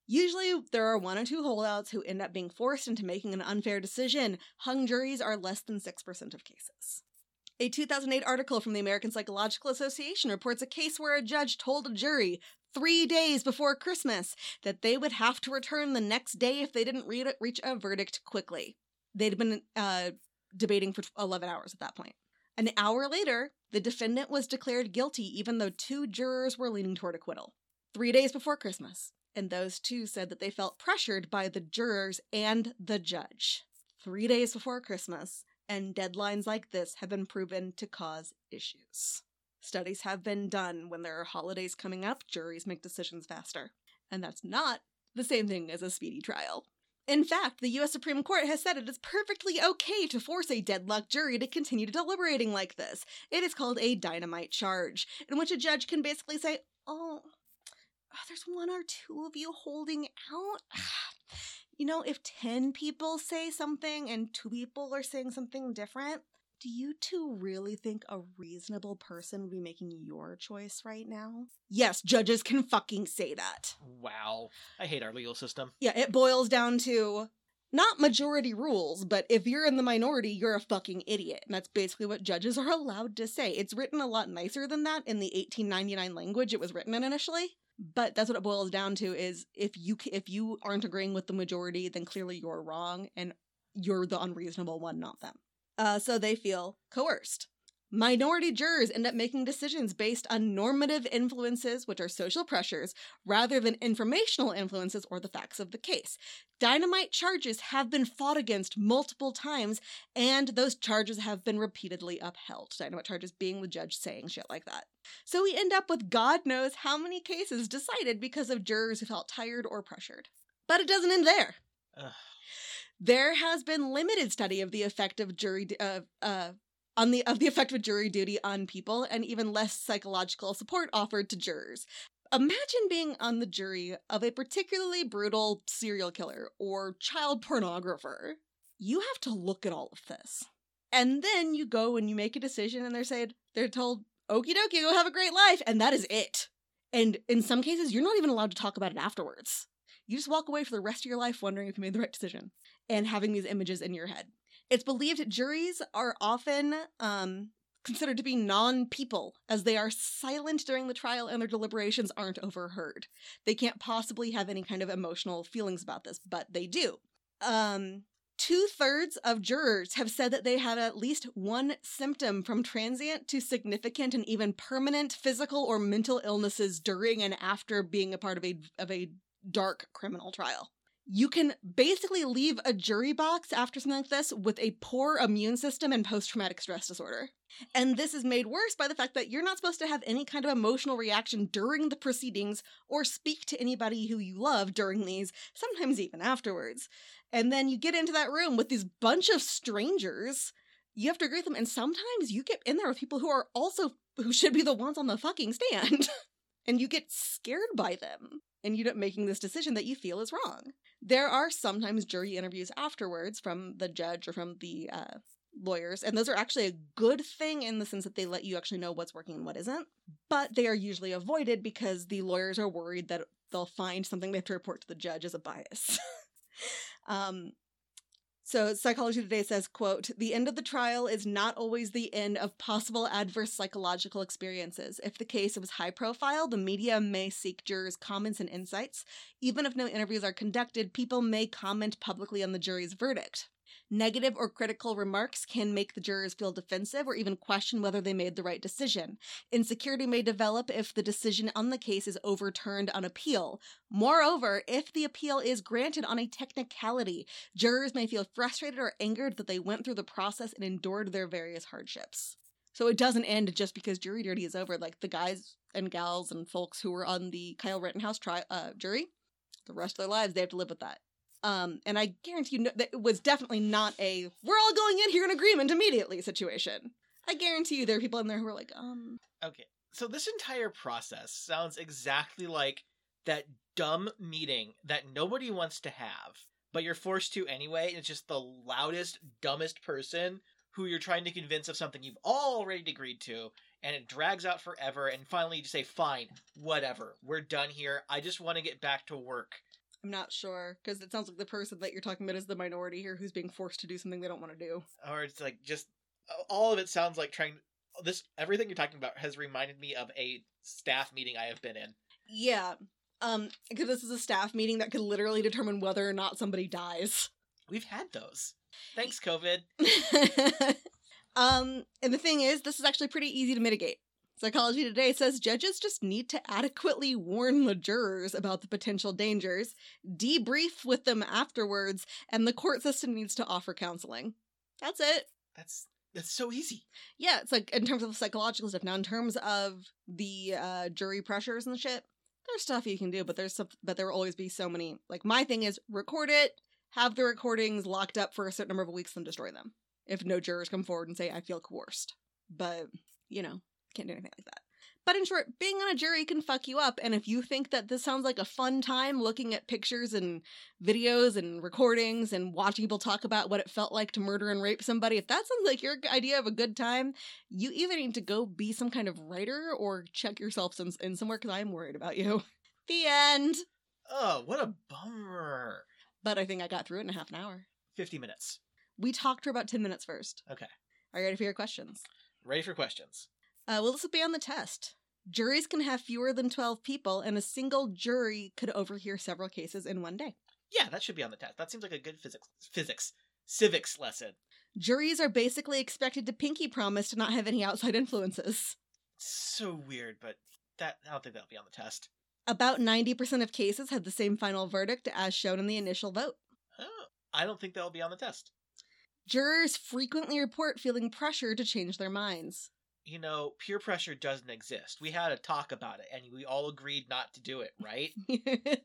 Usually, there are one or two holdouts who end up being forced into making an unfair decision. Hung juries are less than 6% of cases. A 2008 article from the American Psychological Association reports a case where a judge told a jury three days before Christmas that they would have to return the next day if they didn't re- reach a verdict quickly. They'd been uh, debating for 11 hours at that point. An hour later, the defendant was declared guilty even though two jurors were leaning toward acquittal. Three days before Christmas. And those two said that they felt pressured by the jurors and the judge. Three days before Christmas, and deadlines like this have been proven to cause issues. Studies have been done when there are holidays coming up, juries make decisions faster. And that's not the same thing as a speedy trial. In fact, the US Supreme Court has said it is perfectly okay to force a deadlocked jury to continue deliberating like this. It is called a dynamite charge, in which a judge can basically say, Oh, oh, there's one or two of you holding out. *sighs* You know, if 10 people say something and two people are saying something different, do you two really think a reasonable person would be making your choice right now? Yes, judges can fucking say that. Wow. I hate our legal system. Yeah, it boils down to not majority rules, but if you're in the minority, you're a fucking idiot. And that's basically what judges are allowed to say. It's written a lot nicer than that in the 1899 language it was written in initially. But that's what it boils down to is if you if you aren't agreeing with the majority, then clearly you're wrong and you're the unreasonable one, not them. Uh, so they feel coerced. Minority jurors end up making decisions based on normative influences, which are social pressures, rather than informational influences or the facts of the case. Dynamite charges have been fought against multiple times, and those charges have been repeatedly upheld. Dynamite charges being the judge saying shit like that. So we end up with God knows how many cases decided because of jurors who felt tired or pressured. But it doesn't end there. Ugh. There has been limited study of the effect of jury uh, uh, on the of the effect of jury duty on people, and even less psychological support offered to jurors. Imagine being on the jury of a particularly brutal serial killer or child pornographer. You have to look at all of this. And then you go and you make a decision and they're said they're told, okie dokie, go have a great life, and that is it. And in some cases, you're not even allowed to talk about it afterwards. You just walk away for the rest of your life wondering if you made the right decision and having these images in your head. It's believed juries are often um, considered to be non people, as they are silent during the trial and their deliberations aren't overheard. They can't possibly have any kind of emotional feelings about this, but they do. Um, Two thirds of jurors have said that they had at least one symptom from transient to significant and even permanent physical or mental illnesses during and after being a part of a of a dark criminal trial you can basically leave a jury box after something like this with a poor immune system and post traumatic stress disorder. And this is made worse by the fact that you're not supposed to have any kind of emotional reaction during the proceedings or speak to anybody who you love during these, sometimes even afterwards. And then you get into that room with these bunch of strangers. You have to agree with them, and sometimes you get in there with people who are also who should be the ones on the fucking stand. *laughs* and you get scared by them and you end up making this decision that you feel is wrong. There are sometimes jury interviews afterwards from the judge or from the uh, lawyers, and those are actually a good thing in the sense that they let you actually know what's working and what isn't. But they are usually avoided because the lawyers are worried that they'll find something they have to report to the judge as a bias. *laughs* um, so Psychology Today says, quote, the end of the trial is not always the end of possible adverse psychological experiences. If the case was high profile, the media may seek jurors' comments and insights. Even if no interviews are conducted, people may comment publicly on the jury's verdict. Negative or critical remarks can make the jurors feel defensive or even question whether they made the right decision. Insecurity may develop if the decision on the case is overturned on appeal. Moreover, if the appeal is granted on a technicality, jurors may feel frustrated or angered that they went through the process and endured their various hardships. So it doesn't end just because jury duty is over. Like the guys and gals and folks who were on the Kyle Rittenhouse tri- uh, jury, the rest of their lives they have to live with that. Um, and I guarantee you that it was definitely not a we're all going in here in agreement immediately situation. I guarantee you there are people in there who are like, um, Okay. So this entire process sounds exactly like that dumb meeting that nobody wants to have, but you're forced to anyway. and It's just the loudest, dumbest person who you're trying to convince of something you've already agreed to, and it drags out forever. And finally, you just say, "Fine, whatever. We're done here. I just want to get back to work." I'm not sure because it sounds like the person that you're talking about is the minority here who's being forced to do something they don't want to do. Or it's like just all of it sounds like trying. This everything you're talking about has reminded me of a staff meeting I have been in. Yeah. Um, because this is a staff meeting that could literally determine whether or not somebody dies. We've had those. Thanks, COVID. *laughs* um, and the thing is, this is actually pretty easy to mitigate. Psychology Today says judges just need to adequately warn the jurors about the potential dangers, debrief with them afterwards, and the court system needs to offer counseling. That's it. That's that's so easy. Yeah, it's like in terms of the psychological stuff. Now, in terms of the uh, jury pressures and shit, there's stuff you can do, but there's some, but there will always be so many. Like my thing is record it, have the recordings locked up for a certain number of weeks, then destroy them. If no jurors come forward and say, I feel coerced. But, you know, can't do anything like that. But in short, being on a jury can fuck you up. And if you think that this sounds like a fun time looking at pictures and videos and recordings and watching people talk about what it felt like to murder and rape somebody, if that sounds like your idea of a good time, you either need to go be some kind of writer or check yourself some, in somewhere because I'm worried about you. *laughs* The end. Oh, what a bummer. But I think I got through it in a half an hour. 50 minutes. We talked for about 10 minutes first. Okay. Are you ready for your questions? Ready for questions. Uh, well, this will be on the test. Juries can have fewer than 12 people, and a single jury could overhear several cases in one day. Yeah, that should be on the test. That seems like a good physics, physics, civics lesson. Juries are basically expected to pinky promise to not have any outside influences. So weird, but that I don't think that'll be on the test. About 90% of cases have the same final verdict as shown in the initial vote. Oh, I don't think that'll be on the test. Jurors frequently report feeling pressure to change their minds. You know, peer pressure doesn't exist. We had a talk about it, and we all agreed not to do it, right? *laughs*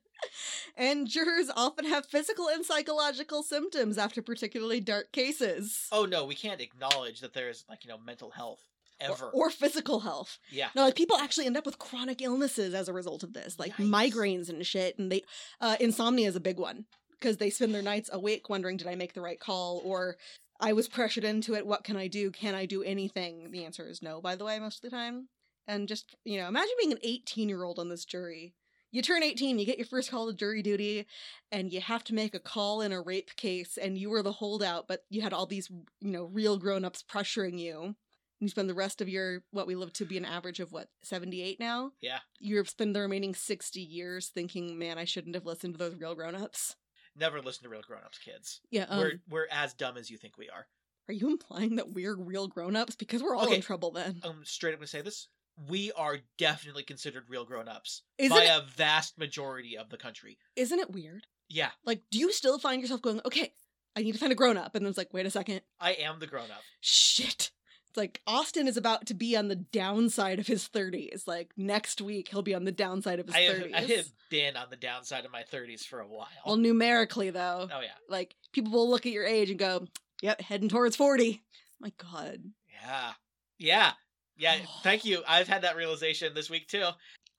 and jurors often have physical and psychological symptoms after particularly dark cases. Oh no, we can't acknowledge that there's like you know mental health ever. Or, or physical health. yeah, No, like people actually end up with chronic illnesses as a result of this, like Yikes. migraines and shit. And they, uh, insomnia is a big one because they spend their nights awake wondering, did I make the right call? Or I was pressured into it. What can I do? Can I do anything? The answer is no, by the way, most of the time. And just, you know, imagine being an 18 year old on this jury. You turn 18, you get your first call to jury duty, and you have to make a call in a rape case, and you were the holdout, but you had all these, you know, real grown ups pressuring you. You spend the rest of your, what we live to be an average of what, 78 now? yeah. You spend the remaining 60 years thinking, man, I shouldn't have listened to those real grown ups. Never listen to real grown-ups, kids. Yeah, um, we're we're as dumb as you think we are. are you implying that we're real grown ups? Because we're all Okay. in trouble then. I'm straight up gonna say this. We are definitely considered real grown-ups Isn't by it, a vast majority of the country. isn't it weird? Yeah, Like, do you still find yourself going, okay, I need to find a grown up? And then it's like, wait a second, I am the grown-up. shit. It's like Austin is about to be on the downside of his 30s. Like, next week, he'll be on the downside of his I have, 30s. I have been on the downside of my 30s for a while. Well, numerically, though, oh yeah, like, people will look at your age and go, yep, heading towards 40. My God. yeah, yeah, yeah. *sighs* Thank you. I've had that realization this week too.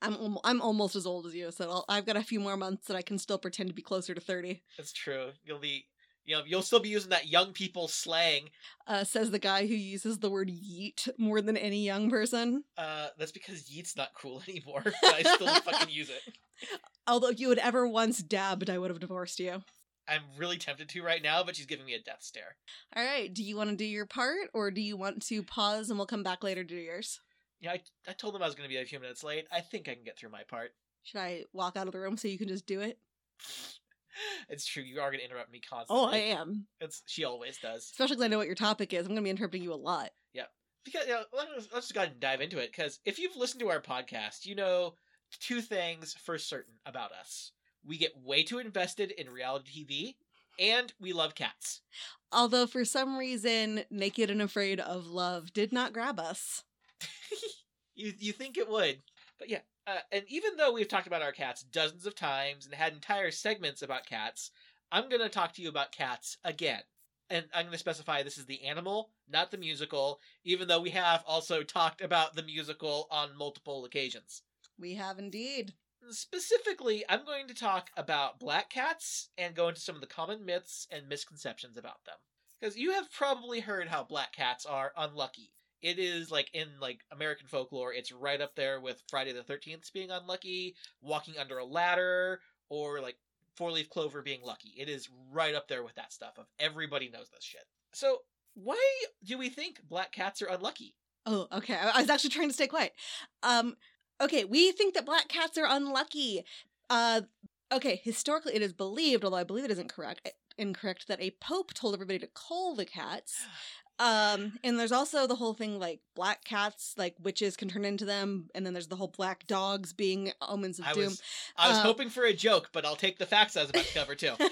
I'm, al- I'm almost as old as you, so I'll, I've got a few more months that I can still pretend to be closer to 30. That's true. You'll be, you know, you'll still be using that young people slang. Uh, says the guy who uses the word yeet more than any young person. Uh, that's because yeet's not cool *laughs* anymore. But I still fucking use it. *laughs* Although if you had ever once dabbed, I would have divorced you. I'm really tempted to right now, but she's giving me a death stare. All right, do you want to do your part or do you want to pause and we'll come back later to do yours? Yeah, I, I told them I was going to be a few minutes late. I think I can get through my part. Should I walk out of the room so you can just do it? *laughs* *laughs* It's true. You are going to interrupt me constantly. Oh, I am. It's she always does. Especially because I know what your topic is. I'm going to be interrupting you a lot. Yeah, Because you know, let's, let's just go ahead and dive into it. Because if you've listened to our podcast, you know two things for certain about us: we get way too invested in reality TV, and we love cats. Although for some reason, Naked and Afraid of Love did not grab us. *laughs* you you think it would, but yeah. Uh, and even though we've talked about our cats dozens of times and had entire segments about cats, I'm going to talk to you about cats again. And I'm going to specify this is the animal, not the musical, even though we have also talked about the musical on multiple occasions. We have indeed. Specifically, I'm going to talk about black cats and go into some of the common myths and misconceptions about them. Because you have probably heard how black cats are unlucky. It is like in like American folklore, it's right up there with Friday the 13th being unlucky, walking under a ladder, or like four leaf clover being lucky. It is right up there with that stuff of everybody knows this shit. So, why do we think black cats are unlucky? Oh, okay. I I was actually trying to stay quiet. Um, okay, we think that black cats are unlucky. Uh, okay, historically it is believed, although I believe it isn't correct, incorrect, that a pope told everybody to cull the cats. *sighs* Um, and there's also the whole thing like black cats, like witches can turn into them, and then there's the whole black dogs being omens of I doom. was I was Uh, hoping for a joke, but I'll take the facts I was about to cover too. *laughs*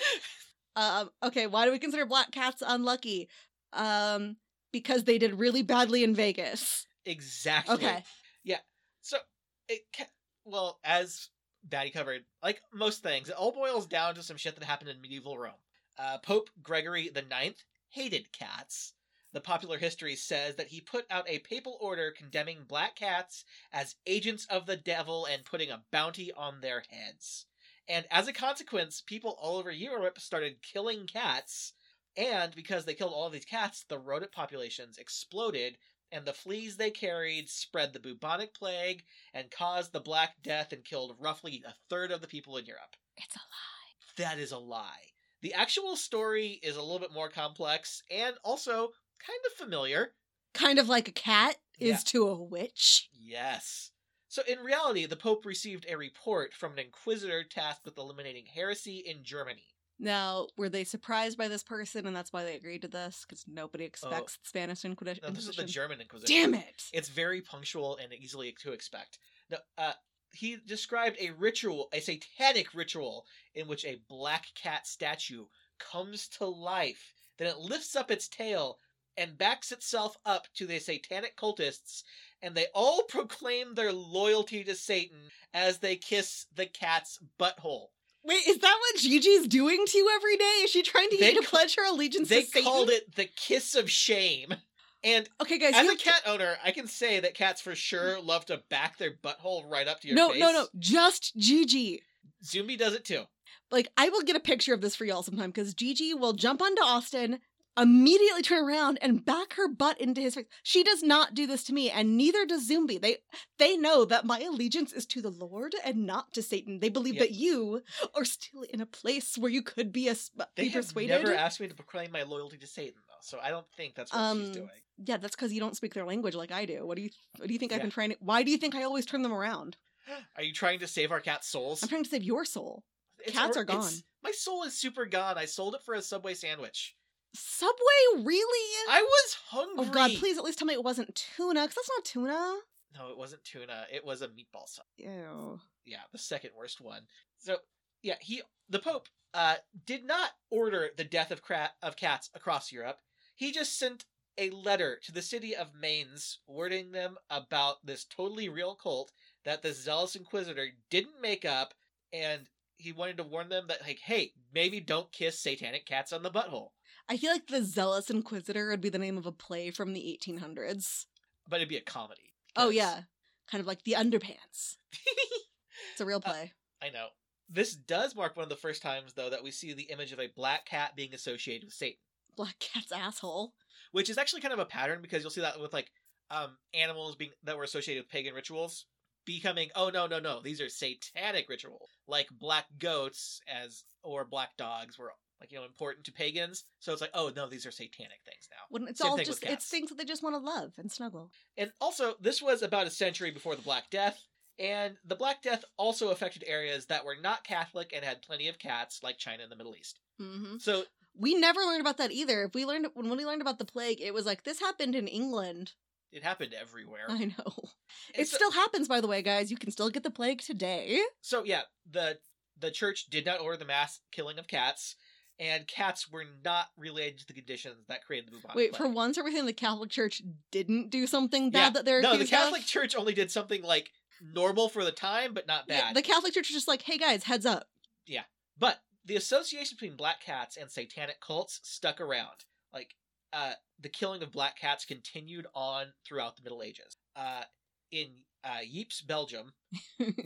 Um, okay, why do we consider black cats unlucky? Um, because they did really badly in Vegas. Exactly. Okay. Yeah. So it ca- well as Batty covered, like most things, it all boils down to some shit that happened in medieval Rome. Uh, Pope Gregory the Ninth hated cats. The popular history says that he put out a papal order condemning black cats as agents of the devil and putting a bounty on their heads. And as a consequence, people all over Europe started killing cats. And because they killed all of these cats, the rodent populations exploded, and the fleas they carried spread the bubonic plague and caused the Black Death and killed roughly a third of the people in Europe. It's a lie. That is a lie. The actual story is a little bit more complex and also kind of familiar. Kind of like a cat is Yeah. to a witch. Yes. So, in reality, the Pope received a report from an inquisitor tasked with eliminating heresy in Germany. Now, were they surprised by this person and that's why they agreed to this? Because nobody expects the Spanish Inquisition. No, this is the German Inquisition. Damn it! It's very punctual and easily to expect. No, uh, he described a ritual, a satanic ritual, in which a black cat statue comes to life. Then it lifts up its tail and backs itself up to the satanic cultists, and they all *laughs* proclaim their loyalty to Satan as they kiss the cat's butthole. Wait, is that what Gigi's doing to you every day? Is she trying to get you to pledge her allegiance They to Satan? called it the kiss of shame. And Okay, guys, as a cat owner, I can say that cats for sure love to back their butthole right up to your no, face. no, no, no, just Gigi. Zumbi does it too. Like, I will get a picture of this for y'all sometime because Gigi will jump onto Austin, immediately turn around and back her butt into his face. She does not do this to me, and neither does Zumbi. They they know that my allegiance is to the Lord and not to Satan. They believe Yep. that you are still in a place where you could be a They be have persuaded. never asked me to proclaim my loyalty to Satan, though, so I don't think that's what she's Um, doing. yeah, that's because you don't speak their language like I do. What do you What do you think I've been trying to? Why do you think I always turn them around? *gasps* Are you trying to save our cat's souls? I'm trying to save your soul. It's cats or- are gone. My soul is super gone. I sold it for a Subway sandwich. Subway, really? I was hungry. Oh God! Please at least tell me it wasn't tuna, because that's not tuna. No, it wasn't tuna. It was a meatball sub. Ew. Yeah, the second worst one. So, yeah, he, the Pope, uh, did not order the death of cra- of cats across Europe. He just sent a letter to the city of Mainz, warning them about this totally real cult that the zealous inquisitor didn't make up, and he wanted to warn them that, like, hey, maybe don't kiss satanic cats on the butthole. I feel like the Zealous Inquisitor would be the name of a play from the 1800s. But it'd be a comedy. Oh, yeah, kind of like the Underpants. *laughs* It's a real play. I know. This does mark one of the first times, though, that we see the image of a black cat being associated with Satan. Black Cat's asshole. which is actually kind of a pattern because you'll see that with like um animals being that were associated with pagan rituals becoming oh no no no these are satanic rituals like black goats as or black dogs were like you know important to pagans so it's like oh no these are satanic things now When it's Same all just it's things that they just want to love and snuggle. and also this was about a century before the black death and the black death also affected areas that were not catholic and had plenty of cats like china and the middle east Mm-hmm. so We never learned about that either. If we learned when we learned about the plague, it was like this happened in England. it happened everywhere I know. And It so- still happens, by the way, guys. You can still get the plague today. So yeah, the the church did not order the mass killing of cats, and cats were not related to the conditions that created the bubonic Wait, for plague. once, everything the Catholic Church didn't do something bad Yeah. that they're no, the Catholic of? Church only did something like normal for the time, but not Yeah, bad. the Catholic Church is just like, hey guys, heads up. Yeah, but the association between black cats and satanic cults stuck around. Like, uh, the killing of black cats continued on throughout the Middle Ages. Uh, in uh, Ypres, Belgium,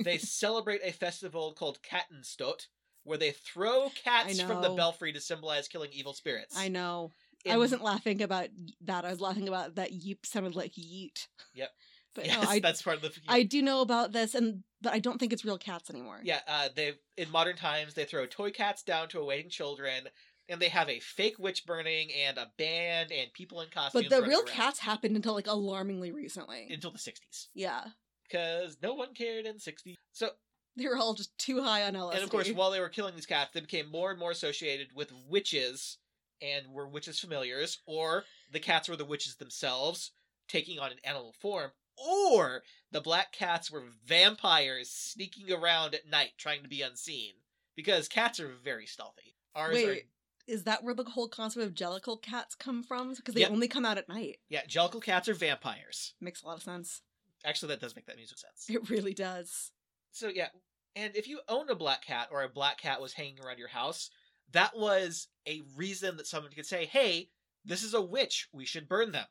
they *laughs* celebrate a festival called Kattenstoet, where they throw cats from the belfry to symbolize killing evil spirits. I know. I wasn't laughing about that. I was laughing about that yeep sounded like yeet. Yep. But *laughs* Yes, no, I, that's part of the. I do know about this, and but I don't think it's real cats anymore. Yeah, uh, they in modern times they throw toy cats down to awaiting children, and they have a fake witch burning and a band and people in costumes. But the real around cats happened until like alarmingly recently. until the '60s yeah. because no one cared in '60s. So, *laughs* They were all just too high on LSD. and of course, while they were killing these cats, they became more and more associated with witches, and were witches familiars, or the cats were the witches themselves, taking on an animal form. Or the black cats were vampires sneaking around at night trying to be unseen. Because cats are very stealthy. Ours are Wait, is that where the whole concept of jellicle cats come from? Because they Yep. only come out at night. Yeah, jellicle cats are vampires. Makes a lot of sense. Actually, that does make that music sense. It really does. So yeah, and if you owned a black cat or a black cat was hanging around your house, that was a reason that someone could say, "Hey, this is a witch. We should burn them."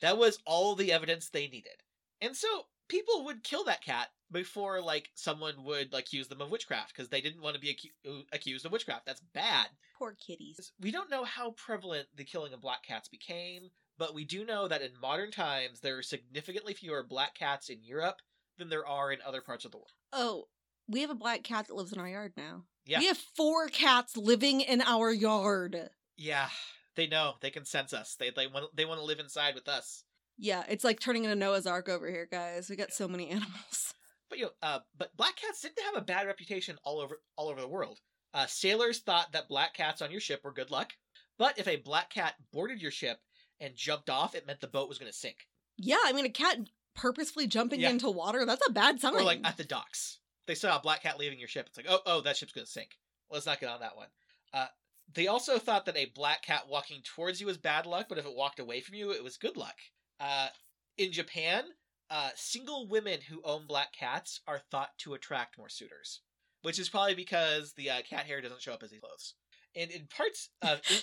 That was all the evidence they needed. And so people would kill that cat before like someone would like accuse them of witchcraft because they didn't want to be acu- uh, accused of witchcraft. That's bad. Poor kitties. We don't know how prevalent the killing of black cats became, but we do know that in modern times there are significantly fewer black cats in Europe than there are in other parts of the world. Oh, we have a black cat that lives in our yard now. Yeah. We have four cats living in our yard. Yeah, they know. They can sense us. They they want they want to live inside with us. Yeah, it's like turning into Noah's Ark over here, guys. We got so many animals. *laughs* But you know, uh, but black cats didn't have a bad reputation all over all over the world. Uh, sailors thought that black cats on your ship were good luck, but if a black cat boarded your ship and jumped off, it meant the boat was going to sink. Yeah, I mean, a cat purposefully jumping Yeah. into water—that's a bad sign. Or like at the docks, they saw a black cat leaving your ship. It's like, oh, oh, that ship's going to sink. Let's not get on that one. Uh, they also thought that a black cat walking towards you was bad luck, but if it walked away from you, it was good luck. Uh, in Japan, uh, single women who own black cats are thought to attract more suitors, which is probably because the uh, cat hair doesn't show up as his clothes. And in parts of in,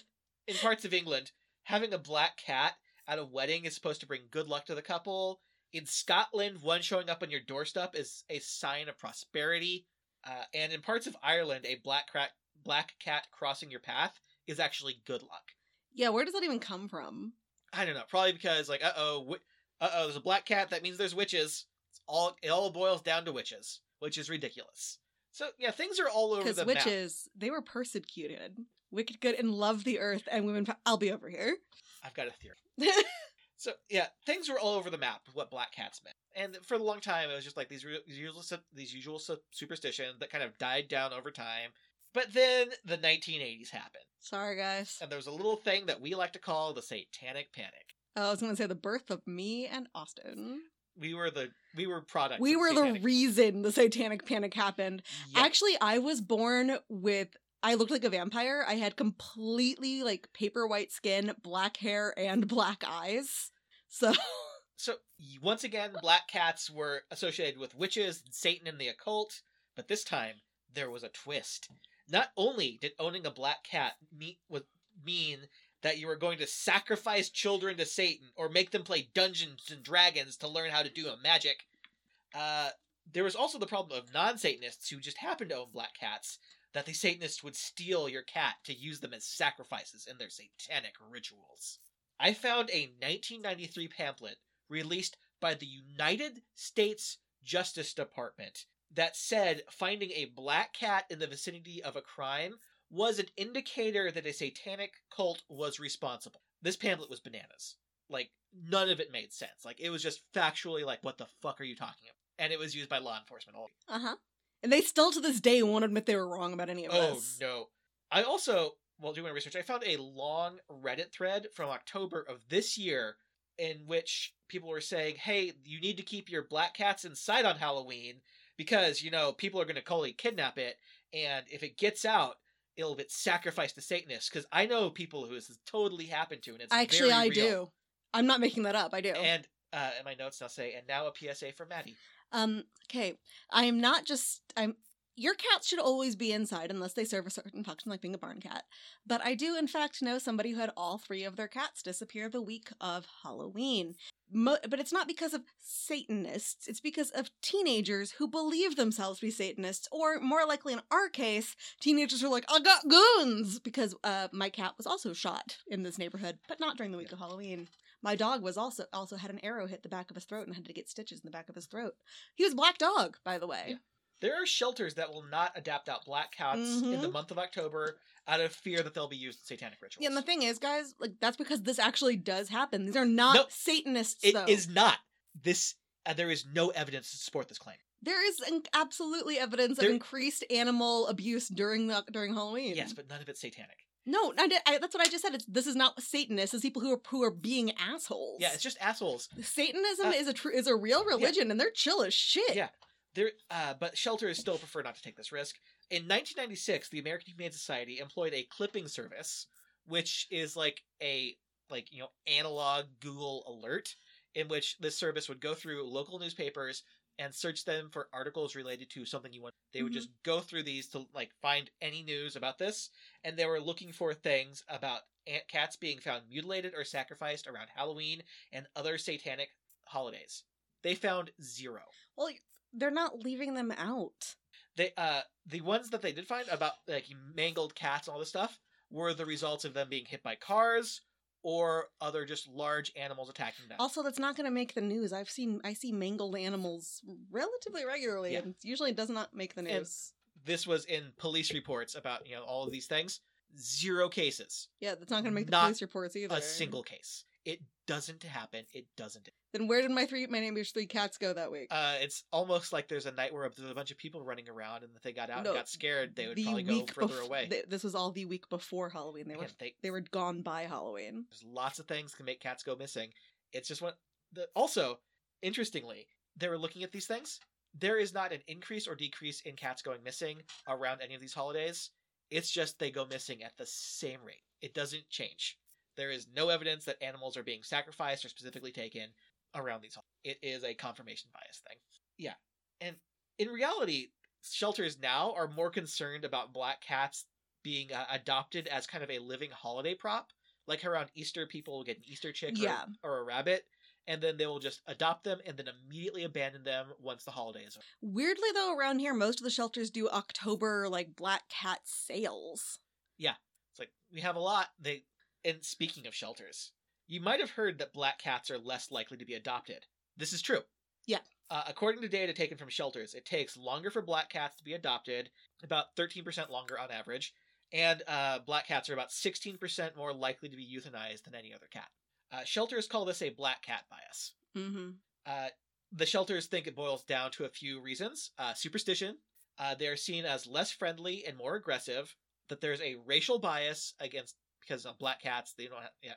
*laughs* in parts of England, having a black cat at a wedding is supposed to bring good luck to the couple. In Scotland, one showing up on your doorstep is a sign of prosperity. Uh, and in parts of Ireland, a black cat black cat crossing your path is actually good luck. yeah, where does that even come from? I don't know. Probably because like, uh oh, wi- uh oh, there's a black cat. That means there's witches. It's all it all boils down to witches, which is ridiculous. So yeah, things are all over the map. witches, they were persecuted, wicked good, and loved the earth and women. I'll be over here. I've got a theory. *laughs* So yeah, things were all over the map with what black cats meant, and for a long time it was just like these re- these usual su- these usual su- superstitions that kind of died down over time. But then the 1980s happened, Sorry, guys. and there was a little thing that we like to call the Satanic Panic. Oh, I was going to say the birth of me and Austin. We were the we were products. We were the reason the satanic panic happened. Actually, I was born with. I looked like a vampire. I had completely like paper white skin, black hair, and black eyes. So So once again, black cats were associated with witches, Satan, and the occult. But this time there was a twist. Not only did owning a black cat meet mean that you were going to sacrifice children to Satan or make them play Dungeons and Dragons to learn how to do magic. Uh, there was also the problem of non-Satanists who just happened to own black cats. That the Satanists would steal your cat to use them as sacrifices in their satanic rituals. I found a 1993 pamphlet released by the United States Justice Department that said finding a black cat in the vicinity of a crime was an indicator that a satanic cult was responsible. This pamphlet was bananas. Like, none of it made sense. Like, it was just factually like, what the fuck are you talking about? And it was used by law enforcement. all Uh huh. And they still to this day won't admit they were wrong about any of Oh this. Oh, no! I also, while doing my research, I found a long Reddit thread from October of this year in which people were saying, "Hey, you need to keep your black cats inside on Halloween because you know people are going to totally kidnap it, and if it gets out." It'll get sacrificed to Satanists because I know people who this has totally happened to, and it's Actually, I real. do. I'm not making that up. I do. And uh, and my notes I'll say, and now a PSA for Maddie. Um, okay. I am not just I'm your cats should always be inside unless they serve a certain function like being a barn cat. But I do in fact know somebody who had all three of their cats disappear the week of Halloween. Mo- but it's not because of Satanists, it's because of teenagers who believe themselves to be Satanists, or more likely in our case, teenagers who are like, I got goons! Because uh, my cat was also shot in this neighborhood, but not during the week of Halloween. My dog was also also had an arrow hit the back of his throat and had to get stitches in the back of his throat. He was a black dog, by the way. Yeah. There are shelters that will not adapt out black cats in the Mhm. month of October out of fear that they'll be used in satanic rituals. Yeah, and the thing is, guys, like that's because this actually does happen. These are not No, Satanists. It though. is not. This uh, there is no evidence to support this claim. There is an- absolutely evidence There- of increased animal abuse during the during Halloween. Yes, but none of it's satanic. no, I did, I, that's what I just said. It's this is not Satanists. It's people who are who are being assholes. Yeah, it's just assholes. Satanism Uh, is a tr- is a real religion, and they're chill as shit. Yeah. There, uh, but shelters still prefer not to take this risk. In 1996, the American Humane Society employed a clipping service, which is like a like you know analog Google alert, in which this service would go through local newspapers, and search them for articles related to something you want. They would Mhm. just go through these to like find any news about this, and they were looking for things about ant cats being found mutilated or sacrificed around Halloween and other satanic holidays. They found zero. Well, they're not leaving them out. They uh the ones that they did find about like mangled cats and all this stuff were the results of them being hit by cars or other just large animals attacking them. Also, that's not going to make the news. I've seen I see mangled animals relatively regularly, Yeah. and it usually does not make the And- news. this was in police reports about you know all of these things. Zero cases, yeah, that's not going to make the not police reports either. a single case. It doesn't happen. It doesn't. Then where did my three my neighbor's three cats go that week? Uh, it's almost like there's a night where there's a bunch of people running around, and if they got out No, and got scared, they would The probably go further bef- away. th- this was all the week before Halloween. They were they, they were gone by Halloween. there's lots of things can make cats go missing. It's just what. The, also, interestingly, they were looking at these things. There is not an increase or decrease in cats going missing around any of these holidays. It's just they go missing at the same rate. It doesn't change. There is no evidence that animals are being sacrificed or specifically taken around these holidays. It is a confirmation bias thing. Yeah. And in reality, shelters now are more concerned about black cats being uh, adopted as kind of a living holiday prop. Like around Easter, people will get an Easter chick or- Yeah. or, a rabbit, and then they will just adopt them and then immediately abandon them once the holiday is over. Weirdly though, around here most of the shelters do October like black cat sales. Yeah, it's like we have a lot. They and speaking of shelters, you might have heard that black cats are less likely to be adopted. This is true. Yeah. Uh, according to data taken from shelters, it takes longer for black cats to be adopted, about 13% longer on average, and uh, black cats are about 16% more likely to be euthanized than any other cat. Uh, shelters call this a black cat bias. Mm-hmm. Uh, the shelters think it boils down to a few reasons. Uh, superstition. Uh, they're seen as less friendly and more aggressive. That there's a racial bias against because of black cats. They don't have, yeah.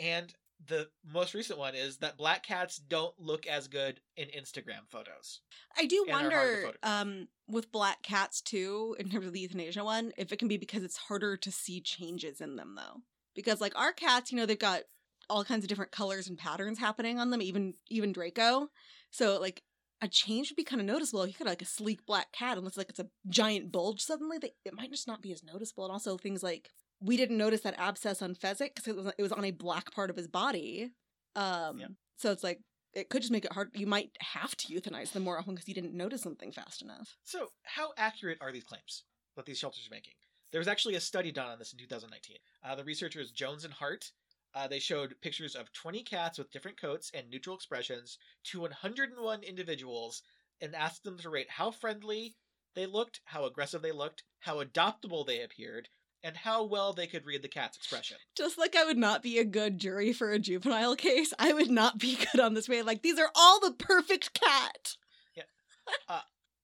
And the most recent one is that black cats don't look as good in Instagram photos. I do And are hard to wonder, um, with black cats too, in terms of the euthanasia one, if it can be because it's harder to see changes in them though. Because like our cats, you know, they've got all kinds of different colors and patterns happening on them, even even Draco. So like a change would be kind of noticeable. You could like a sleek black cat, unless like it's a giant bulge suddenly, they, it might just not be as noticeable. And also things like we didn't notice that abscess on Fezzik because it was it was on a black part of his body. Um, Yeah. so it's like it could just make it hard. You might have to euthanize them more often because you didn't notice something fast enough. So, how accurate are these claims that these shelters are making? There was actually a study done on this in 2019. Uh, the researchers Jones and Hart uh, they showed pictures of 20 cats with different coats and neutral expressions to 101 individuals and asked them to rate how friendly they looked, how aggressive they looked, how adoptable they appeared, and how well they could read the cat's expression. Just like I would not be a good jury for a juvenile case, I would not be *laughs* good on this way. Like these are all the perfect cat. Yeah.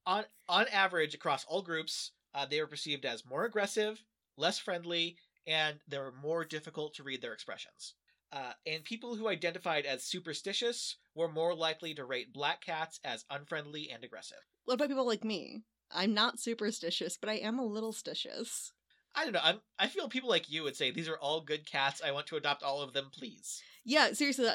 On on average across all groups, uh, they were perceived as more aggressive, less friendly, and they were more difficult to read their expressions. Uh, and people who identified as superstitious were more likely to rate black cats as unfriendly and aggressive. What about people like me? I'm not superstitious, but I am a little stitious. I don't know. I'm, I feel people like you would say these are all good cats. I want to adopt all of them, please. Yeah, seriously.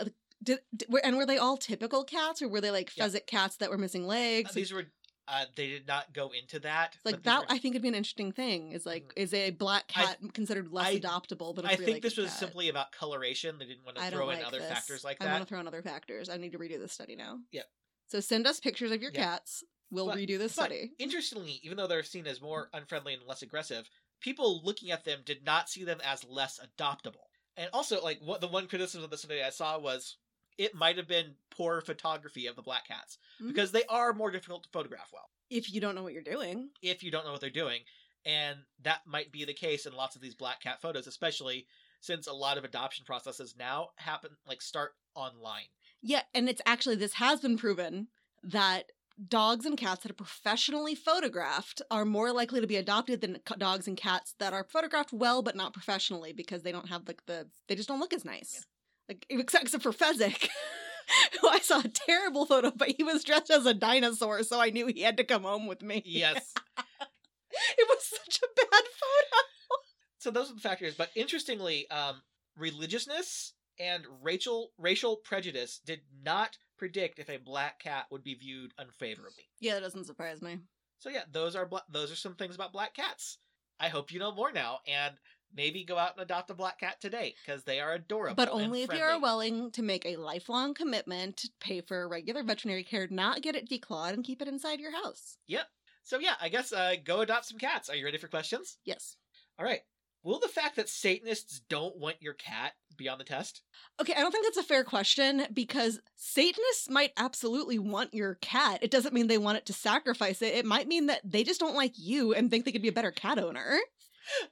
Did, did were, and were they all typical cats, or were they like Yeah. pheasant cats that were missing legs? Uh, these were. Uh, they did not go into that. like that, were- I think would be an interesting thing. Is like, Mhm. is a black I- cat considered less I- adoptable? But a I think this was cat? simply about coloration. They didn't want to throw don't in like other this. factors like that. I want to throw in other factors. I need to redo this study now. Yep. So send us pictures of your Yep. cats. We'll But- redo this But study. interestingly, even though they're seen as more unfriendly and less aggressive, people looking at them did not see them as less adoptable. And also, like what the one criticism of the study I saw was it might have been poor photography of the black cats Mhm. because they are more difficult to photograph well If you don't know what you're doing, if you don't know what they're doing, and that might be the case in lots of these black cat photos, especially since a lot of adoption processes now happen like start online. yeah, and it's actually this has been proven that dogs and cats that are professionally photographed are more likely to be adopted than dogs and cats that are photographed well but not professionally because they don't have like the they just don't look as nice. Like except, except for Fezzik. *laughs* Who I saw a terrible photo, but he was dressed as a dinosaur, so I knew he had to come home with me. Yes. *laughs* it was such a bad photo. so those are the factors. But interestingly, um, religiousness and racial racial prejudice did not predict if a black cat would be viewed unfavorably. Yeah, that doesn't surprise me. So yeah, those are bla- those are some things about black cats. I hope you know more now, and maybe go out and adopt a black cat today because they are adorable. But only if you are willing to make a lifelong commitment to pay for regular veterinary care, not get it declawed, and keep it inside your house. Yep. So yeah, I guess uh, go adopt some cats. Are you ready for questions? Yes. All right. Will the fact that Satanists don't want your cat be on the test? Okay, I don't think that's a fair question because Satanists might absolutely want your cat. It doesn't mean they want it to sacrifice it. It might mean that they just don't like you and think they could be a better cat owner. *laughs*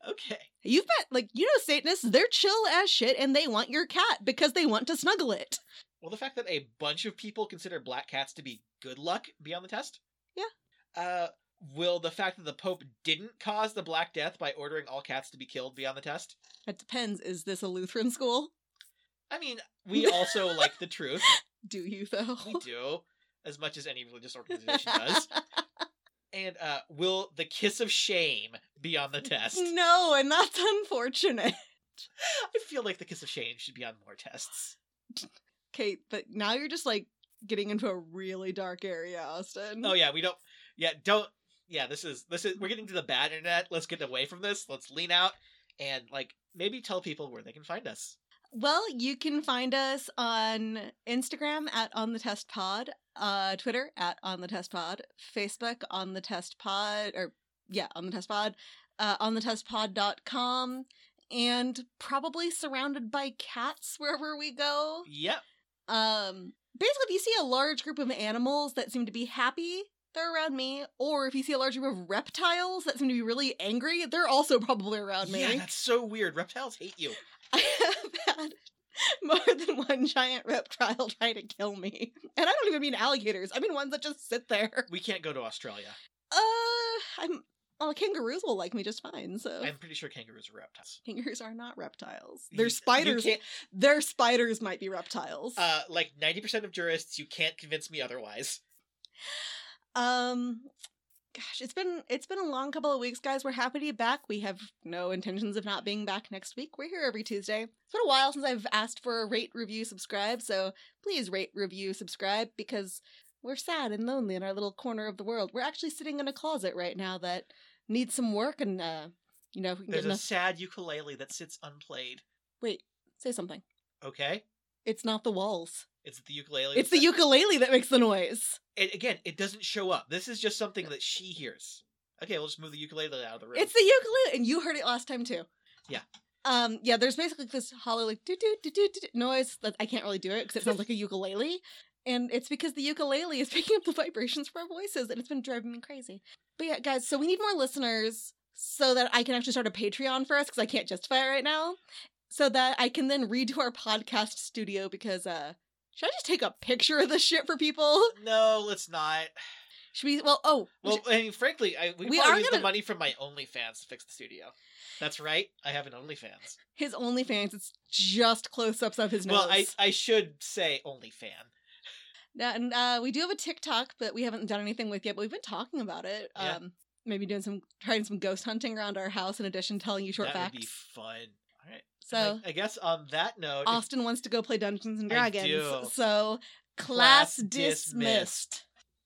Okay. You've met, like, you know, Satanists, they're chill as shit and they want your cat because they want to snuggle it. Well, the fact that a bunch of people consider black cats to be good luck be on the test? Yeah. Uh, will the fact that the Pope didn't cause the Black Death by ordering all cats to be killed be on the test? It depends. Is this a Lutheran school? I mean, we also like the truth. *laughs* Do you, though? We do, as much as any religious organization does. *laughs* And uh, will the kiss of shame be on the test? no, and that's unfortunate. I feel like the kiss of shame should be on more tests. Kate, but now you're just like getting into a really dark area, Austin. Oh yeah, we don't. Yeah, don't. Yeah, this is this is. We're getting to the bad internet. Let's get away from this. Let's lean out and like maybe tell people where they can find us. Well, you can find us on Instagram at On the Test Pod, uh, Twitter at On the Test Pod, Facebook On the Test Pod, or yeah, On the Test Pod, uh, on the testpod.com, and probably surrounded by cats wherever we go. Yep. Um, basically, if you see a large group of animals that seem to be happy, they're around me. Or if you see a large group of reptiles that seem to be really angry, they're also probably around me. Yeah, that's so weird. Reptiles hate you. *laughs* I have had more than one giant reptile try to kill me. And I don't even mean alligators. I mean ones that just sit there. We can't go to Australia. Uh, I'm. Well, kangaroos will like me just fine. So I'm pretty sure kangaroos are reptiles. kangaroos are not reptiles. They're spiders. Their spiders might be reptiles. Uh, like ninety percent of jurists, you can't convince me otherwise. Um gosh, it's been it's been a long couple of weeks, guys. We're happy to be back. We have no intentions of not being back next week. We're here every Tuesday. It's been a while since I've asked for a rate, review, subscribe, so please rate, review, subscribe because we're sad and lonely in our little corner of the world. We're actually sitting in a closet right now that needs some work and uh you know, if we can There's get a sad ukulele that sits unplayed. Wait, say something. Okay, It's not the walls. It's the ukulele. It's the that- ukulele that makes the noise. It, again, it doesn't show up. This is just something that she hears. Okay, we'll just move the ukulele out of the room. It's the ukulele, and you heard it last time too. Yeah. Um. Yeah. There's basically this hollow like do do do do do noise that I can't really do it because it sounds like a ukulele, and it's because the ukulele is *laughs* picking up the vibrations from our voices, and it's been driving me crazy. But yeah, guys, so we need more listeners so that I can actually start a Patreon for us because I can't justify it right now, so that I can then redo our podcast studio because uh. Should I just take a picture of this shit for people? no, let's not. Should we? Well, oh, Well, should- I mean, frankly, I, we, We are use gonna- the money from my OnlyFans to fix the studio. That's right. I have an OnlyFans. his OnlyFans. It's just close-ups of his nose. Well, I I should say OnlyFan. Now, and uh, we do have a TikTok that we haven't done anything with yet, but we've been talking about it. Yeah. Um, maybe doing some trying some ghost hunting around our house in addition to telling you short that facts. would be fun. So I, I guess on that note, Austin wants to go play Dungeons and Dragons. So Class class dismissed. dismissed.